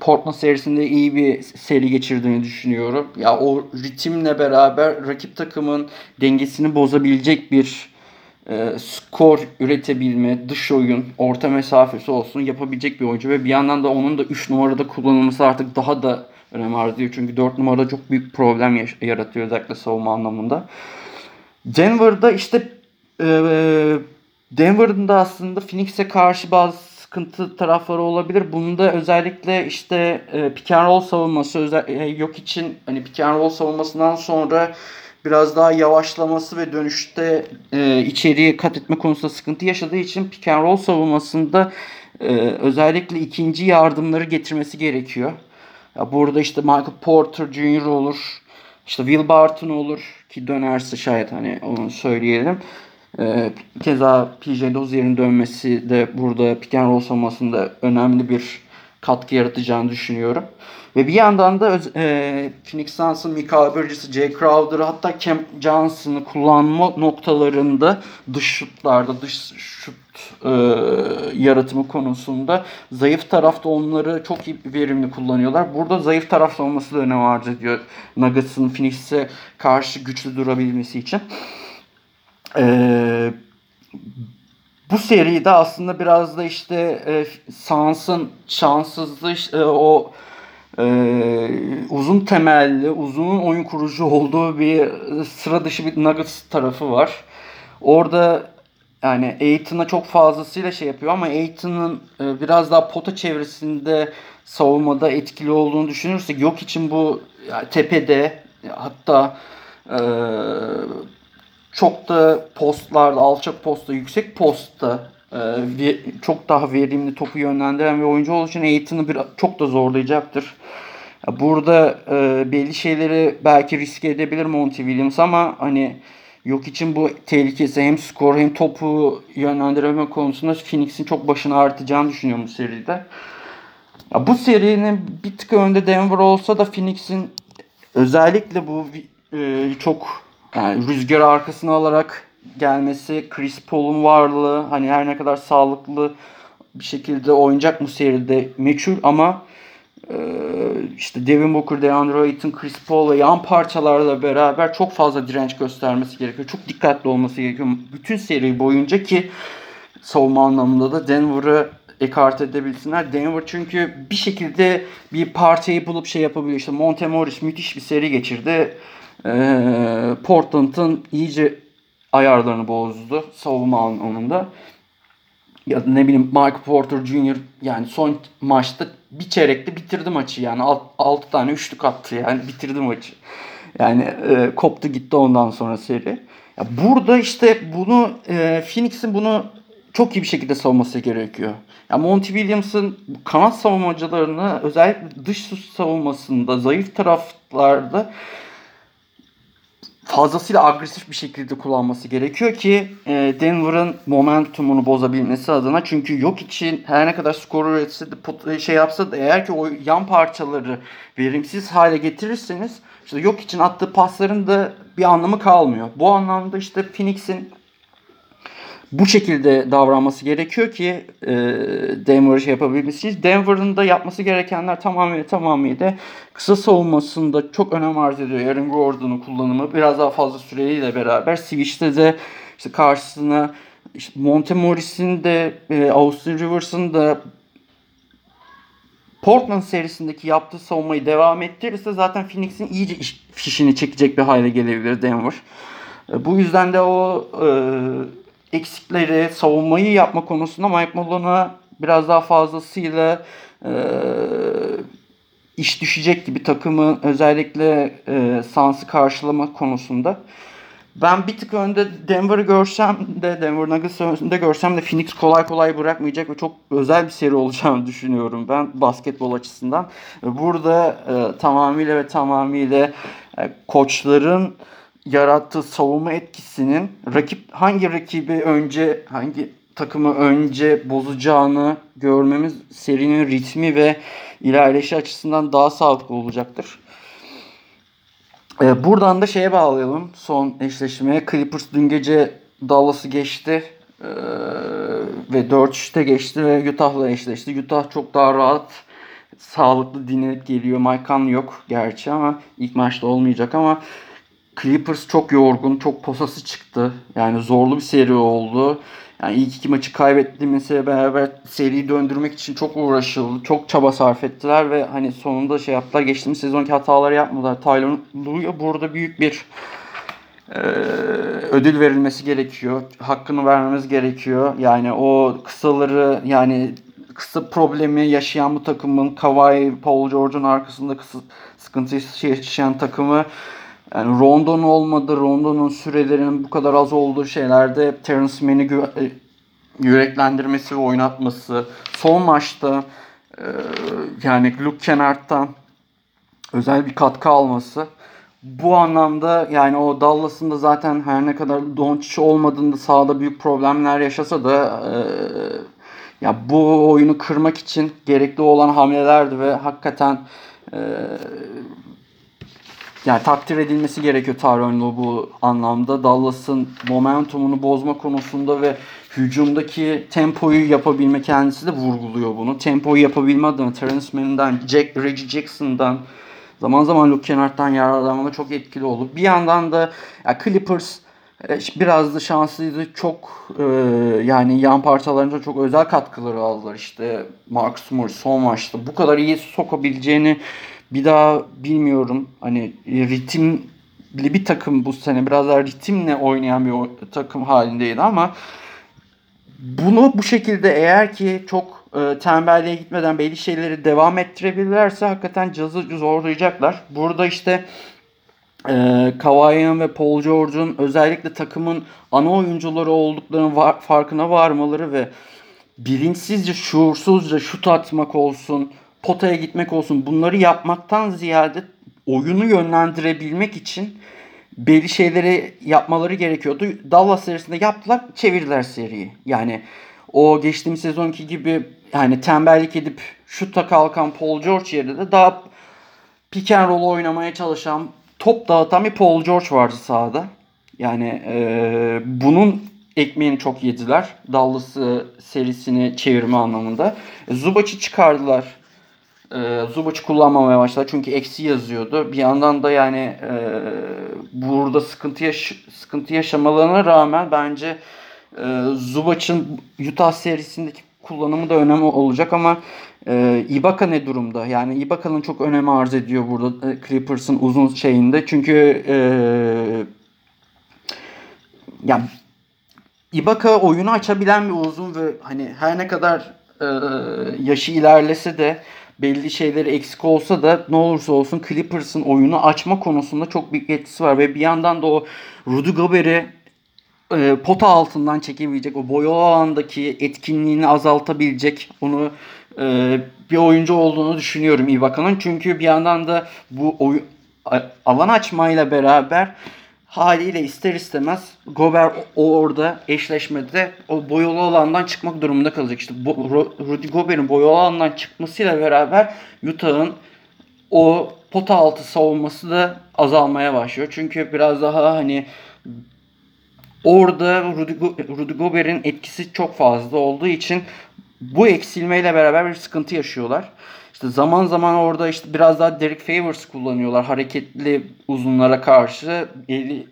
Portland serisinde iyi bir seri geçirdiğini düşünüyorum. Ya o ritimle beraber rakip takımın dengesini bozabilecek bir e, skor üretebilme, dış oyun, orta mesafesi olsun yapabilecek bir oyuncu ve bir yandan da onun da 3 numarada kullanılması artık daha da önem arz ediyor. Çünkü 4 numarada çok büyük problem yaratıyor özellikle savunma anlamında. Denver'da işte e, Denver'ın da aslında Phoenix'e karşı bazı sıkıntı tarafları olabilir. Bunda özellikle işte e, pick and roll savunması özel, e, yok için hani pick and roll savunmasından sonra biraz daha yavaşlaması ve dönüşte e, içeriye kat etme konusunda sıkıntı yaşadığı için pick and roll savunmasında e, özellikle ikinci yardımları getirmesi gerekiyor. Ya burada işte Michael Porter Jr. olur. İşte Will Barton olur ki dönerse şayet hani onu söyleyelim. Ee, keza PJ Dozier'in dönmesi de burada pick and roll savunmasında önemli bir katkı yaratacağını düşünüyorum. Ve bir yandan da e, Phoenix Suns'ın Bridges'ı, Jay Crowder'ı hatta Cam Johnson'ı kullanma noktalarında dış şutlarda, dış şut e, yaratımı konusunda zayıf tarafta onları çok iyi verimli kullanıyorlar. Burada zayıf tarafta olması da önem arz ediyor. Nuggets'ın Phoenix'e karşı güçlü durabilmesi için. Eee bu seride aslında biraz da işte e, Suns'ın şanssızlığı işte, o e, uzun temelli, uzun oyun kurucu olduğu bir sıra dışı bir Nuggets tarafı var. Orada yani Aiton'a çok fazlasıyla şey yapıyor ama Aiton'un e, biraz daha pota çevresinde savunmada etkili olduğunu düşünürsek yok için bu yani tepede hatta e, çok da postlarda, alçak postta, yüksek postta e, çok daha verimli topu yönlendiren bir oyuncu olduğu için Aiton'u bir, çok da zorlayacaktır. Burada e, belli şeyleri belki riske edebilir Monty Williams ama hani yok için bu tehlikesi hem skor hem topu yönlendirme konusunda Phoenix'in çok başını artacağını düşünüyorum bu seride. Bu serinin bir tık önde Denver olsa da Phoenix'in özellikle bu e, çok yani rüzgarı arkasına alarak gelmesi, Chris Paul'un varlığı hani her ne kadar sağlıklı bir şekilde oynayacak bu seride meçhul ama işte Devin Booker, DeAndre Ayton, Chris Paul ve yan parçalarla beraber çok fazla direnç göstermesi gerekiyor. Çok dikkatli olması gerekiyor. Bütün seri boyunca ki savunma anlamında da Denver'ı ekart edebilsinler. Denver çünkü bir şekilde bir parçayı bulup şey yapabiliyor. İşte Montemoris müthiş bir seri geçirdi. Ee, Portland'ın iyice ayarlarını bozdu savunma anlamında. Ya ne bileyim Mike Porter Jr. yani son maçta bir çeyrekte bitirdi maçı yani 6 tane üçlük attı yani bitirdi maçı. Yani e, koptu gitti ondan sonra seri. Ya burada işte bunu e, Phoenix'in bunu çok iyi bir şekilde savunması gerekiyor. Ya Monty Williams'ın kanat savunmacılarını özellikle dış savunmasında zayıf taraflarda fazlasıyla agresif bir şekilde kullanması gerekiyor ki e, Denver'ın momentumunu bozabilmesi adına. Çünkü yok için her ne kadar skor üretse de e, şey yapsa da eğer ki o yan parçaları verimsiz hale getirirseniz işte yok için attığı pasların da bir anlamı kalmıyor. Bu anlamda işte Phoenix'in bu şekilde davranması gerekiyor ki e, Denver şey yapabilmesi. Denver'ın da yapması gerekenler tamamıyla tamamıyla kısa savunmasında çok önem arz ediyor. Aaron Gordon'un kullanımı biraz daha fazla süreliyle beraber. Switch'te de işte karşısına işte Montemoris'in de e, Austin Rivers'ın da Portland serisindeki yaptığı savunmayı devam ettirirse zaten Phoenix'in iyice iş, fişini çekecek bir hale gelebilir Denver. E, bu yüzden de o e, eksikleri, savunmayı yapma konusunda Mike Malone'a biraz daha fazlasıyla e, iş düşecek gibi takımın özellikle e, Suns'ı karşılama konusunda. Ben bir tık önde Denver'ı görsem de Denver Nuggets'ı önde görsem de Phoenix kolay kolay bırakmayacak ve çok özel bir seri olacağını düşünüyorum ben basketbol açısından. Burada e, tamamıyla ve tamamıyla e, koçların yarattığı savunma etkisinin rakip hangi rakibi önce hangi takımı önce bozacağını görmemiz serinin ritmi ve ilerleyişi açısından daha sağlıklı olacaktır. Ee, buradan da şeye bağlayalım son eşleşmeye. Clippers dün gece Dallas'ı geçti ee, ve 4-3'te geçti ve Utah'la eşleşti. Utah çok daha rahat, sağlıklı dinlenip geliyor. Mike Conley yok gerçi ama ilk maçta olmayacak ama Clippers çok yorgun, çok posası çıktı. Yani zorlu bir seri oldu. Yani ilk iki maçı kaybettiğimizle beraber seriyi döndürmek için çok uğraşıldı. Çok çaba sarf ettiler ve hani sonunda şey yaptılar. Geçtiğimiz sezonki hataları yapmadılar. Tyler Lue'ya burada büyük bir e, ödül verilmesi gerekiyor. Hakkını vermemiz gerekiyor. Yani o kısaları yani kısa problemi yaşayan bu takımın Kawhi, Paul George'un arkasında kısa sıkıntı yaşayan takımı yani Rondo'nun olmadı, Rondo'nun sürelerinin bu kadar az olduğu şeylerde Terence Mann'i gü- e, yüreklendirmesi ve oynatması. Son maçta e, yani Luke Kennard'dan özel bir katkı alması. Bu anlamda yani o Dallas'ın da zaten her ne kadar Doncic olmadığında sahada büyük problemler yaşasa da e, ya bu oyunu kırmak için gerekli olan hamlelerdi ve hakikaten e, yani takdir edilmesi gerekiyor Tyronn bu anlamda. Dallas'ın momentumunu bozma konusunda ve hücumdaki tempoyu yapabilme kendisi de vurguluyor bunu. Tempoyu yapabilme adına Terence Mann'den, Jack, Reggie Jackson'dan zaman zaman Luke Kennard'dan yararlanmada çok etkili oldu. Bir yandan da ya Clippers e, biraz da şanslıydı. Çok e, yani yan parçalarında çok özel katkıları aldılar. İşte Marcus Morris son maçta bu kadar iyi sokabileceğini bir daha bilmiyorum. Hani ritimli bir takım bu sene biraz daha ritimle oynayan bir takım halindeydi ama bunu bu şekilde eğer ki çok e, tembelliğe gitmeden belli şeyleri devam ettirebilirlerse hakikaten cazı zorlayacaklar. Burada işte e, Kawhi'nin ve Paul George'un özellikle takımın ana oyuncuları olduklarının var, farkına varmaları ve bilinçsizce, şuursuzca şut atmak olsun, potaya gitmek olsun bunları yapmaktan ziyade oyunu yönlendirebilmek için belli şeyleri yapmaları gerekiyordu. Dallas serisinde yaptılar, çevirdiler seriyi. Yani o geçtiğimiz sezonki gibi yani tembellik edip şutta kalkan Paul George yerine de daha pick and roll oynamaya çalışan, top dağıtan bir Paul George vardı sahada. Yani e, bunun ekmeğini çok yediler. Dallas serisini çevirme anlamında. Zubac'ı çıkardılar e, Zubac'ı kullanmamaya başladı. Çünkü eksi yazıyordu. Bir yandan da yani e, burada sıkıntı yaş sıkıntı yaşamalarına rağmen bence e, Zubac'ın Utah serisindeki kullanımı da önemli olacak ama e, Ibaka ne durumda? Yani Ibaka'nın çok önemi arz ediyor burada e, Clippers'ın uzun şeyinde. Çünkü e, yani Ibaka oyunu açabilen bir uzun ve hani her ne kadar e, yaşı ilerlese de belli şeyleri eksik olsa da ne olursa olsun Clippers'ın oyunu açma konusunda çok büyük etkisi var ve bir yandan da o Rudy Gobert'i e, pota altından çekebilecek, o boyalı alandaki etkinliğini azaltabilecek, onu e, bir oyuncu olduğunu düşünüyorum Ibaka'nın. Çünkü bir yandan da bu oyun alan açmayla beraber haliyle ister istemez Gober orada eşleşmede o boyalı alandan çıkmak durumunda kalacak. İşte Rudy Gobert'in boyalı alandan çıkmasıyla beraber Utah'ın o pota altı savunması da azalmaya başlıyor. Çünkü biraz daha hani orada Rudy, Go Rudy etkisi çok fazla olduğu için bu eksilmeyle beraber bir sıkıntı yaşıyorlar. İşte zaman zaman orada işte biraz daha Derek Favors kullanıyorlar. Hareketli uzunlara karşı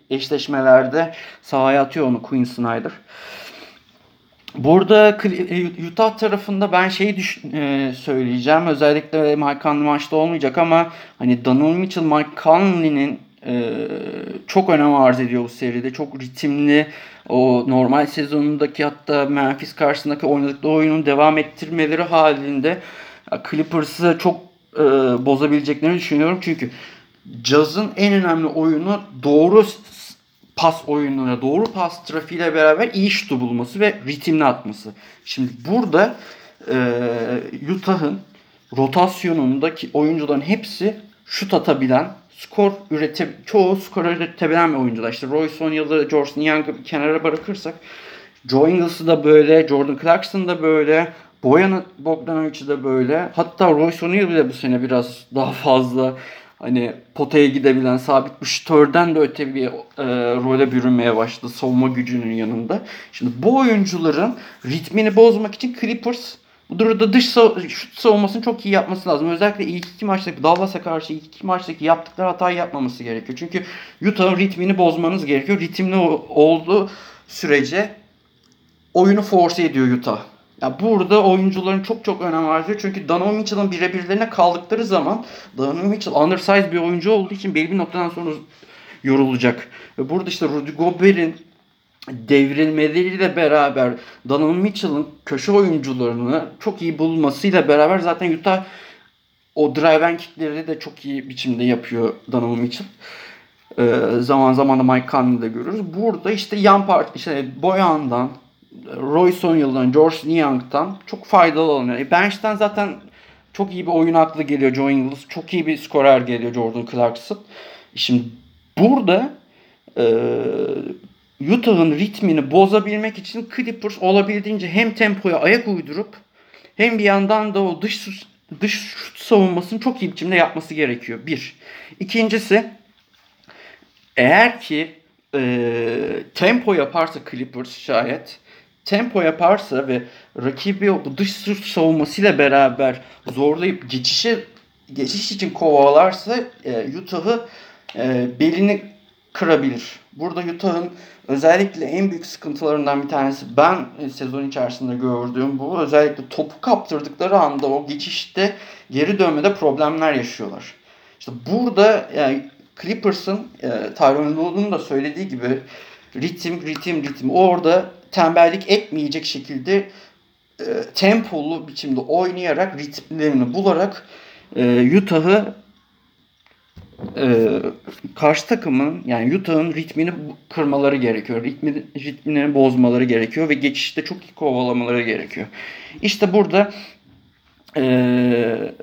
eşleşmelerde sahaya atıyor onu Quinn Snyder. Burada Utah tarafında ben şeyi düş e, söyleyeceğim. Özellikle Mike Conley maçta olmayacak ama hani Donovan Mitchell, Mike Conley'nin e, çok önem arz ediyor bu seride. Çok ritimli, o normal sezonundaki hatta Memphis karşısındaki oynadıkları oyunun devam ettirmeleri halinde Clippers'ı çok e, bozabileceklerini düşünüyorum. Çünkü Jazz'ın en önemli oyunu doğru pas oyununa, doğru pas trafiğiyle beraber iyi şutu bulması ve ritimli atması. Şimdi burada e, Utah'ın rotasyonundaki oyuncuların hepsi şut atabilen, skor ürete çoğu skor üretebilen bir oyuncular. İşte Royce O'Neal'ı, George bir kenara bırakırsak Joe Ingles'ı da böyle, Jordan Clarkson da böyle, Boyan Bogdanovic'i de böyle. Hatta Royce O'Neal bile bu sene biraz daha fazla hani potaya gidebilen sabit bir şütörden de öte bir e, role bürünmeye başladı savunma gücünün yanında. Şimdi bu oyuncuların ritmini bozmak için Clippers Bu durumda dış sav- şut savunmasını çok iyi yapması lazım. Özellikle ilk iki maçtaki Dallas'a karşı ilk iki maçtaki yaptıkları hatayı yapmaması gerekiyor. Çünkü Utah'ın ritmini bozmanız gerekiyor. Ritimli olduğu sürece oyunu force ediyor Utah. Ya burada oyuncuların çok çok önem harcıyor. Çünkü Donovan Mitchell'ın birebirlerine kaldıkları zaman Donovan Mitchell undersize bir oyuncu olduğu için belli bir noktadan sonra yorulacak. Ve burada işte Rudy Gobert'in devrilmeleriyle beraber Donovan Mitchell'ın köşe oyuncularını çok iyi bulmasıyla beraber zaten Utah o drive and kickleri de çok iyi biçimde yapıyor Donovan Mitchell. Ee, zaman zaman da Mike Conley'i de görürüz. Burada işte yan part işte Boyan'dan, Roy Sonyal'dan, George Niang'dan çok faydalı alınıyor. E, bench'ten zaten çok iyi bir oyun aklı geliyor Joe Ingles. Çok iyi bir skorer geliyor Jordan Clarkson. Şimdi burada e, Utah'ın ritmini bozabilmek için Clippers olabildiğince hem tempoya ayak uydurup hem bir yandan da o dış dış şut savunmasını çok iyi biçimde yapması gerekiyor. Bir. İkincisi eğer ki e, tempo yaparsa Clippers şayet tempo yaparsa ve rakibi dış şut savunmasıyla beraber zorlayıp geçişe geçiş için kovalarsa e, Utah'ı e, belini kırabilir. Burada Utah'ın özellikle en büyük sıkıntılarından bir tanesi ben e, sezon içerisinde gördüğüm bu. Özellikle topu kaptırdıkları anda o geçişte geri dönmede problemler yaşıyorlar. İşte burada yani Clippers'ın e, Tyronn Lue'nun da söylediği gibi ritim, ritim, ritim. Orada tembellik etmeyecek şekilde e, tempolu biçimde oynayarak, ritimlerini bularak e, Utah'ı e, karşı takımın yani Utah'ın ritmini kırmaları gerekiyor. Ritmi, ritmini bozmaları gerekiyor ve geçişte çok iyi kovalamaları gerekiyor. İşte burada e,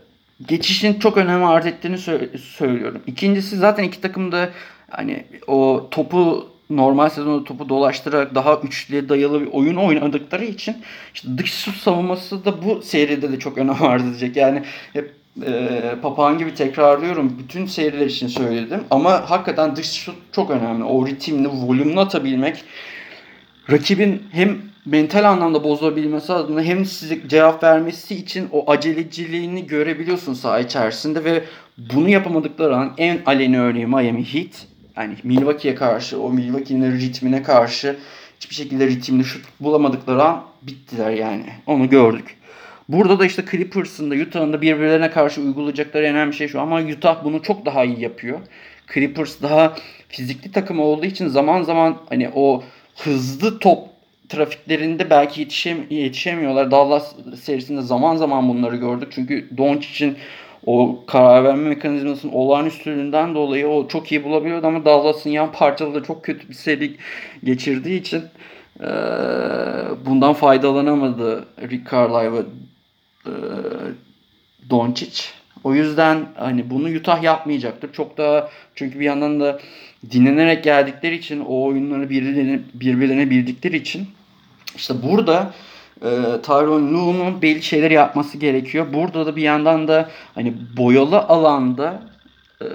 geçişin çok önem arz ettiğini sö- söylüyorum. İkincisi zaten iki takım da hani o topu normal sezonda topu dolaştırarak daha üçlüye dayalı bir oyun oynadıkları için işte dış şut savunması da bu seride de çok önem arz edecek. Yani hep e, papağan gibi tekrarlıyorum. Bütün seriler için söyledim. Ama hakikaten dış şut çok önemli. O ritimli, volümlü atabilmek rakibin hem mental anlamda bozulabilmesi adına hem size cevap vermesi için o aceleciliğini görebiliyorsun saha içerisinde ve bunu yapamadıkları an en aleni örneği Miami Heat. Yani Milwaukee'ye karşı, o Milwaukee'nin ritmine karşı hiçbir şekilde ritimli şut bulamadıkları an bittiler yani. Onu gördük. Burada da işte Clippers'ın da Utah'ın da birbirlerine karşı uygulayacakları en önemli şey şu. Ama Utah bunu çok daha iyi yapıyor. Clippers daha fizikli takım olduğu için zaman zaman hani o hızlı top trafiklerinde belki yetişem yetişemiyorlar. Dallas serisinde zaman zaman bunları gördük. Çünkü Doncic'in o karar verme mekanizmasının olağanüstülüğünden dolayı o çok iyi bulabiliyordu ama Dallas'ın yan parçalı da çok kötü bir seri geçirdiği için e, bundan faydalanamadı Rick Carlisle ve e, Doncic. O yüzden hani bunu Utah yapmayacaktır. Çok daha çünkü bir yandan da dinlenerek geldikleri için o oyunları birbirlerine, birbirlerine bildikleri için işte burada e, Tyronn Lue'nun belli şeyler yapması gerekiyor. Burada da bir yandan da hani boyalı alanda e,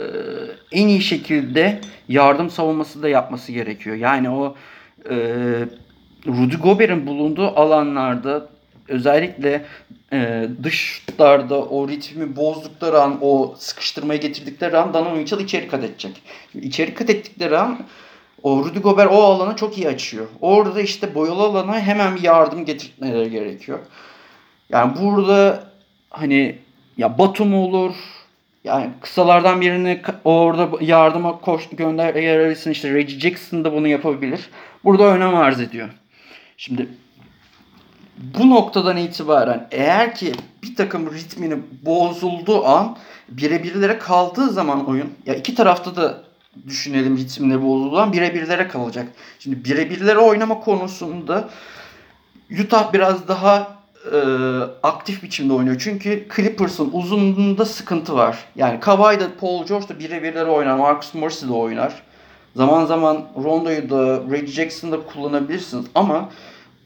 en iyi şekilde yardım savunması da yapması gerekiyor. Yani o e, Rudy Gobert'in bulunduğu alanlarda özellikle e, dışlarda o ritmi bozdukları an, o sıkıştırmayı getirdikleri an Donovan Mitchell içeri kat edecek. Şimdi kat ettikleri an o Rudy Gobert o alanı çok iyi açıyor. Orada işte boyalı alana hemen bir yardım getirmeleri gerekiyor. Yani burada hani ya Batum olur, yani kısalardan birini orada yardıma koş gönderebilirsin. İşte Reggie Jackson da bunu yapabilir. Burada önem arz ediyor. Şimdi bu noktadan itibaren eğer ki bir takım ritmini bozulduğu an birebirlere kaldığı zaman oyun ya iki tarafta da düşünelim ritmini bozulduğu an birebirlere kalacak. Şimdi birebirlere oynama konusunda Utah biraz daha e, aktif biçimde oynuyor. Çünkü Clippers'ın uzunluğunda sıkıntı var. Yani Kawhi da Paul George da birebirlere oynar. Marcus Morris de oynar. Zaman zaman Rondo'yu da Reggie Jackson'ı da kullanabilirsiniz ama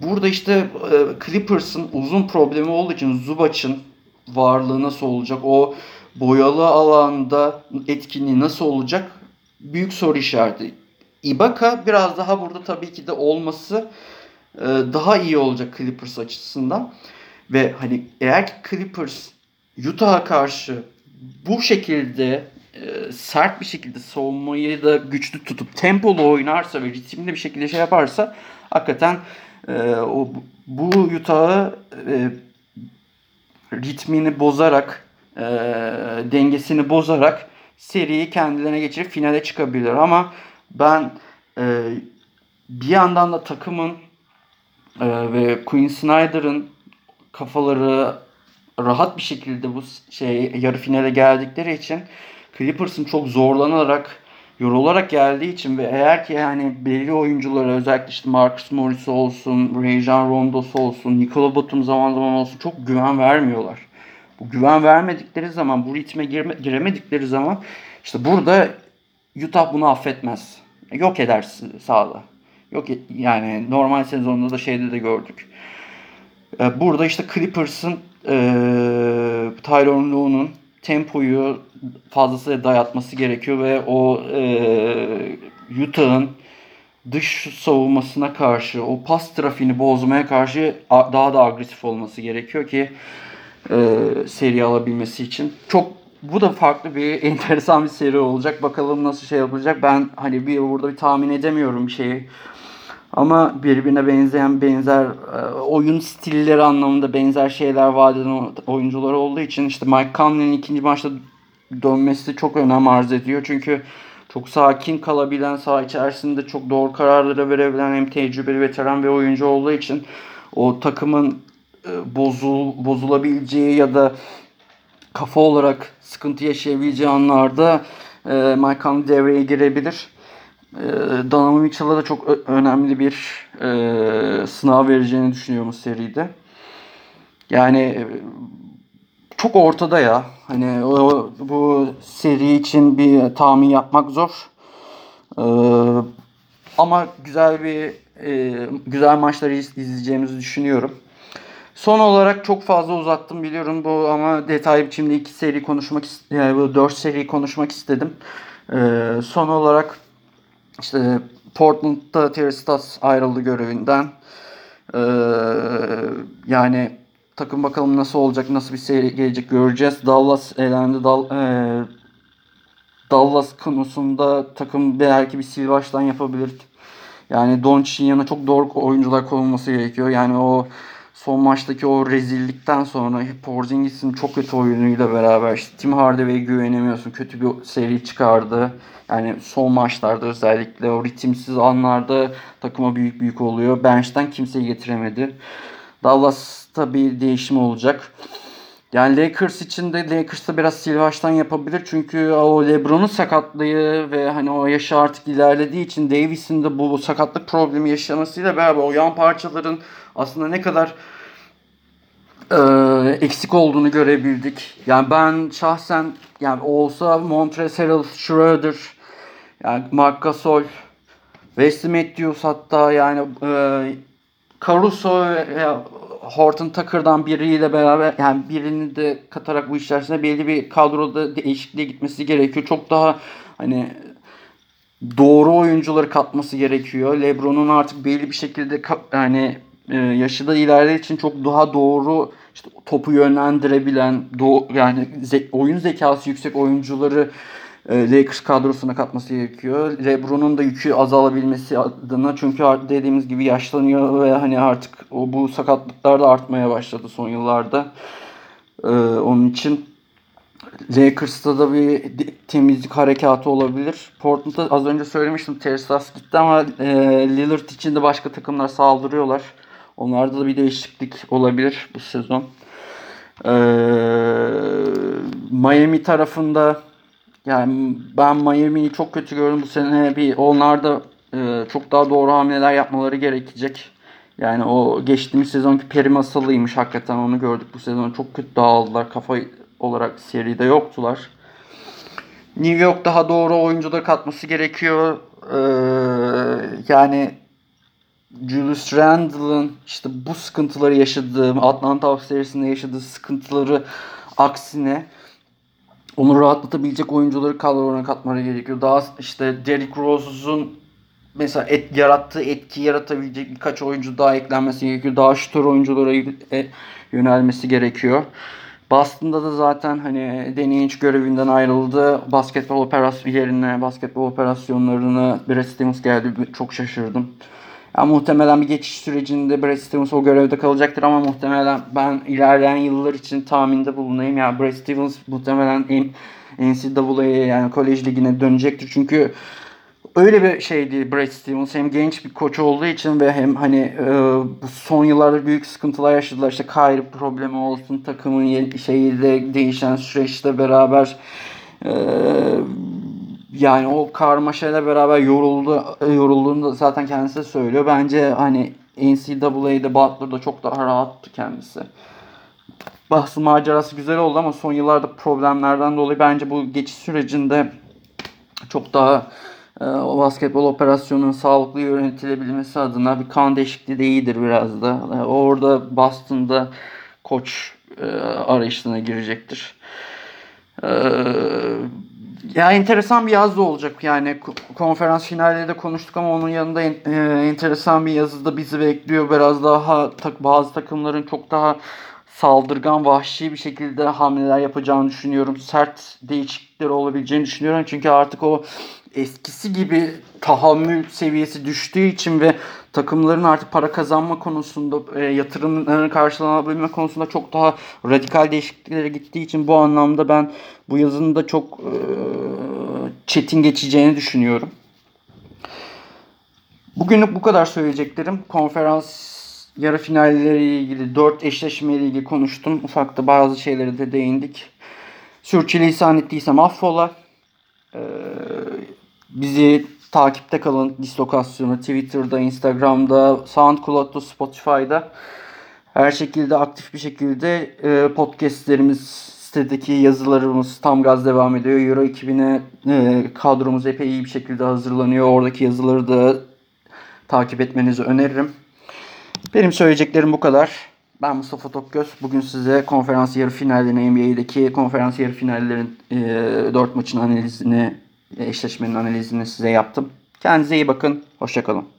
Burada işte e, Clippers'ın uzun problemi olduğu için Zubac'ın varlığı nasıl olacak? O boyalı alanda etkinliği nasıl olacak? Büyük soru işareti. Ibaka biraz daha burada tabii ki de olması e, daha iyi olacak Clippers açısından. Ve hani eğer ki Clippers Utah'a karşı bu şekilde e, sert bir şekilde savunmayı da güçlü tutup tempolu oynarsa ve ritimli bir şekilde şey yaparsa hakikaten e, o bu Utah'ı ritmini bozarak dengesini bozarak seriyi kendilerine geçirip finale çıkabilir ama ben e, bir yandan da takımın e, ve Quinn Snyder'ın kafaları rahat bir şekilde bu şey yarı finale geldikleri için Clippers'ın çok zorlanarak yorularak geldiği için ve eğer ki yani belli oyunculara özellikle işte Marcus Morris olsun, Rajon Rondo's olsun, Nikola Batum zaman zaman olsun çok güven vermiyorlar. Bu güven vermedikleri zaman, bu ritme girme, giremedikleri zaman işte burada Utah bunu affetmez. Yok eder sağda. Yok yani normal sezonda da şeyde de gördük. Ee, burada işte Clippers'ın e, Tyronn Lue'nun tempoyu fazlasıyla dayatması gerekiyor ve o e, Utah'ın dış savunmasına karşı, o pas trafiğini bozmaya karşı daha da agresif olması gerekiyor ki e, seri alabilmesi için. Çok bu da farklı bir enteresan bir seri olacak. Bakalım nasıl şey yapılacak. Ben hani bir burada bir tahmin edemiyorum bir şeyi. Ama birbirine benzeyen benzer e, oyun stilleri anlamında benzer şeyler vaat eden oyuncular olduğu için işte Mike Conley'nin ikinci maçta dönmesi çok önem arz ediyor. Çünkü çok sakin kalabilen, saha içerisinde çok doğru kararları verebilen hem tecrübeli veteran bir oyuncu olduğu için o takımın bozul bozulabileceği ya da kafa olarak sıkıntı yaşayabileceği anlarda e, Mike devreye girebilir. E, Donovan Mitchell'a da çok önemli bir e, sınav vereceğini düşünüyorum seride. Yani e, çok ortada ya. Hani o, bu seri için bir tahmin yapmak zor. Ee, ama güzel bir e, güzel maçları izleyeceğimizi düşünüyorum. Son olarak çok fazla uzattım biliyorum bu ama detaylı biçimde iki seri konuşmak yani bu dört seri konuşmak istedim. Ee, son olarak işte Portland'da Terry Stotts ayrıldı görevinden. Ee, yani takım bakalım nasıl olacak, nasıl bir seri gelecek göreceğiz. Dallas elendi. Dal, e, Dallas konusunda takım belki bir sil baştan yapabilir. Yani Doncic'in yanına çok doğru oyuncular konulması gerekiyor. Yani o son maçtaki o rezillikten sonra Porzingis'in çok kötü oyunuyla beraber işte Tim Hardaway'e güvenemiyorsun. Kötü bir seri çıkardı. Yani son maçlarda özellikle o ritimsiz anlarda takıma büyük büyük oluyor. Bench'ten kimseyi getiremedi. Dallas'ta bir değişim olacak. Yani Lakers için de Lakers'ta biraz silvaçtan yapabilir. Çünkü o LeBron'un sakatlığı ve hani o yaşı artık ilerlediği için Davis'in de bu sakatlık problemi yaşamasıyla beraber o yan parçaların aslında ne kadar e, eksik olduğunu görebildik. Yani ben şahsen yani olsa Montrezl Harrell, Schroeder, yani Marc Gasol, Wesley Matthews hatta yani e, Caruso ve Horton Tucker'dan biriyle beraber yani birini de katarak bu içerisinde belli bir kadroda değişikliğe gitmesi gerekiyor. Çok daha hani doğru oyuncuları katması gerekiyor. LeBron'un artık belli bir şekilde yani e, yaşı da ilerlediği için çok daha doğru işte topu yönlendirebilen, yani ze oyun zekası yüksek oyuncuları e, Lakers kadrosuna katması gerekiyor. LeBron'un da yükü azalabilmesi adına çünkü dediğimiz gibi yaşlanıyor ve hani artık o bu sakatlıklar da artmaya başladı son yıllarda. Ee, onun için Lakers'ta da bir temizlik harekatı olabilir. Portland'da az önce söylemiştim Tersas gitti ama e, Lillard için de başka takımlar saldırıyorlar. Onlarda da bir değişiklik olabilir bu sezon. Ee, Miami tarafında yani ben Miami'yi çok kötü gördüm bu sene. Bir onlarda e, çok daha doğru hamleler yapmaları gerekecek. Yani o geçtiğimiz sezonki peri masalıymış hakikaten onu gördük. Bu sezon çok kötü dağıldılar. Kafa olarak seride yoktular. New York daha doğru oyuncuları katması gerekiyor. Ee, yani Julius Randle'ın işte bu sıkıntıları yaşadığı, Atlanta Hawks serisinde yaşadığı sıkıntıları aksine onu rahatlatabilecek oyuncuları kadrolarına katmaları gerekiyor. Daha işte Derrick Rose'un mesela et, yarattığı etki yaratabilecek birkaç oyuncu daha eklenmesi gerekiyor. Daha şutör oyunculara e, yönelmesi gerekiyor. Boston'da da zaten hani Danny Ainge görevinden ayrıldı. Basketbol operasyonu yerine basketbol operasyonlarını Brad Stevens geldi. Çok şaşırdım. Ya muhtemelen bir geçiş sürecinde Brad Stevens o görevde kalacaktır ama muhtemelen ben ilerleyen yıllar için tahminde bulunayım. Ya yani Brad Stevens muhtemelen NCAA'ye yani kolej ligine dönecektir. Çünkü öyle bir şeydi Brad Stevens hem genç bir koç olduğu için ve hem hani e, son yıllarda büyük sıkıntılar yaşadılar. İşte Kyrie problemi olsun, takımın şeyiyle değişen süreçte beraber e, yani o karmaşayla beraber yoruldu yorulduğunu da zaten kendisi söylüyor. Bence hani NCAA'de Butler'da çok daha rahattı kendisi. Bahsi macerası güzel oldu ama son yıllarda problemlerden dolayı bence bu geçiş sürecinde çok daha e, o basketbol operasyonunun sağlıklı yönetilebilmesi adına bir kan değişikliği de iyidir biraz da. E, orada Boston'da koç e, arayışına girecektir. Ya enteresan bir yaz da olacak yani konferans finalleri de konuştuk ama onun yanında en, e, enteresan bir yazı da bizi bekliyor. Biraz daha tak, bazı takımların çok daha saldırgan, vahşi bir şekilde hamleler yapacağını düşünüyorum. Sert değişiklikler olabileceğini düşünüyorum. Çünkü artık o eskisi gibi tahammül seviyesi düştüğü için ve takımların artık para kazanma konusunda e, yatırımlarını karşılanabilme konusunda çok daha radikal değişikliklere gittiği için bu anlamda ben bu yazının da çok e, çetin geçeceğini düşünüyorum. Bugünlük bu kadar söyleyeceklerim. Konferans yarı finalleriyle ilgili, 4 eşleşmeyle ilgili konuştum. Ufakta bazı şeylere de değindik. Sürçülisan ettiysem affola. Ee, bizi takipte kalın. Dislokasyonu Twitter'da, Instagram'da, SoundCloud'da, Spotify'da. Her şekilde aktif bir şekilde e, podcastlerimiz, sitedeki yazılarımız tam gaz devam ediyor. Euro 2000'e e, kadromuz epey iyi bir şekilde hazırlanıyor. Oradaki yazıları da takip etmenizi öneririm. Benim söyleyeceklerim bu kadar. Ben Mustafa Tokgöz. Bugün size konferans yarı finallerini, NBA'deki konferans yarı finallerin e, 4 maçın analizini, eşleşmenin analizini size yaptım. Kendinize iyi bakın. Hoşçakalın.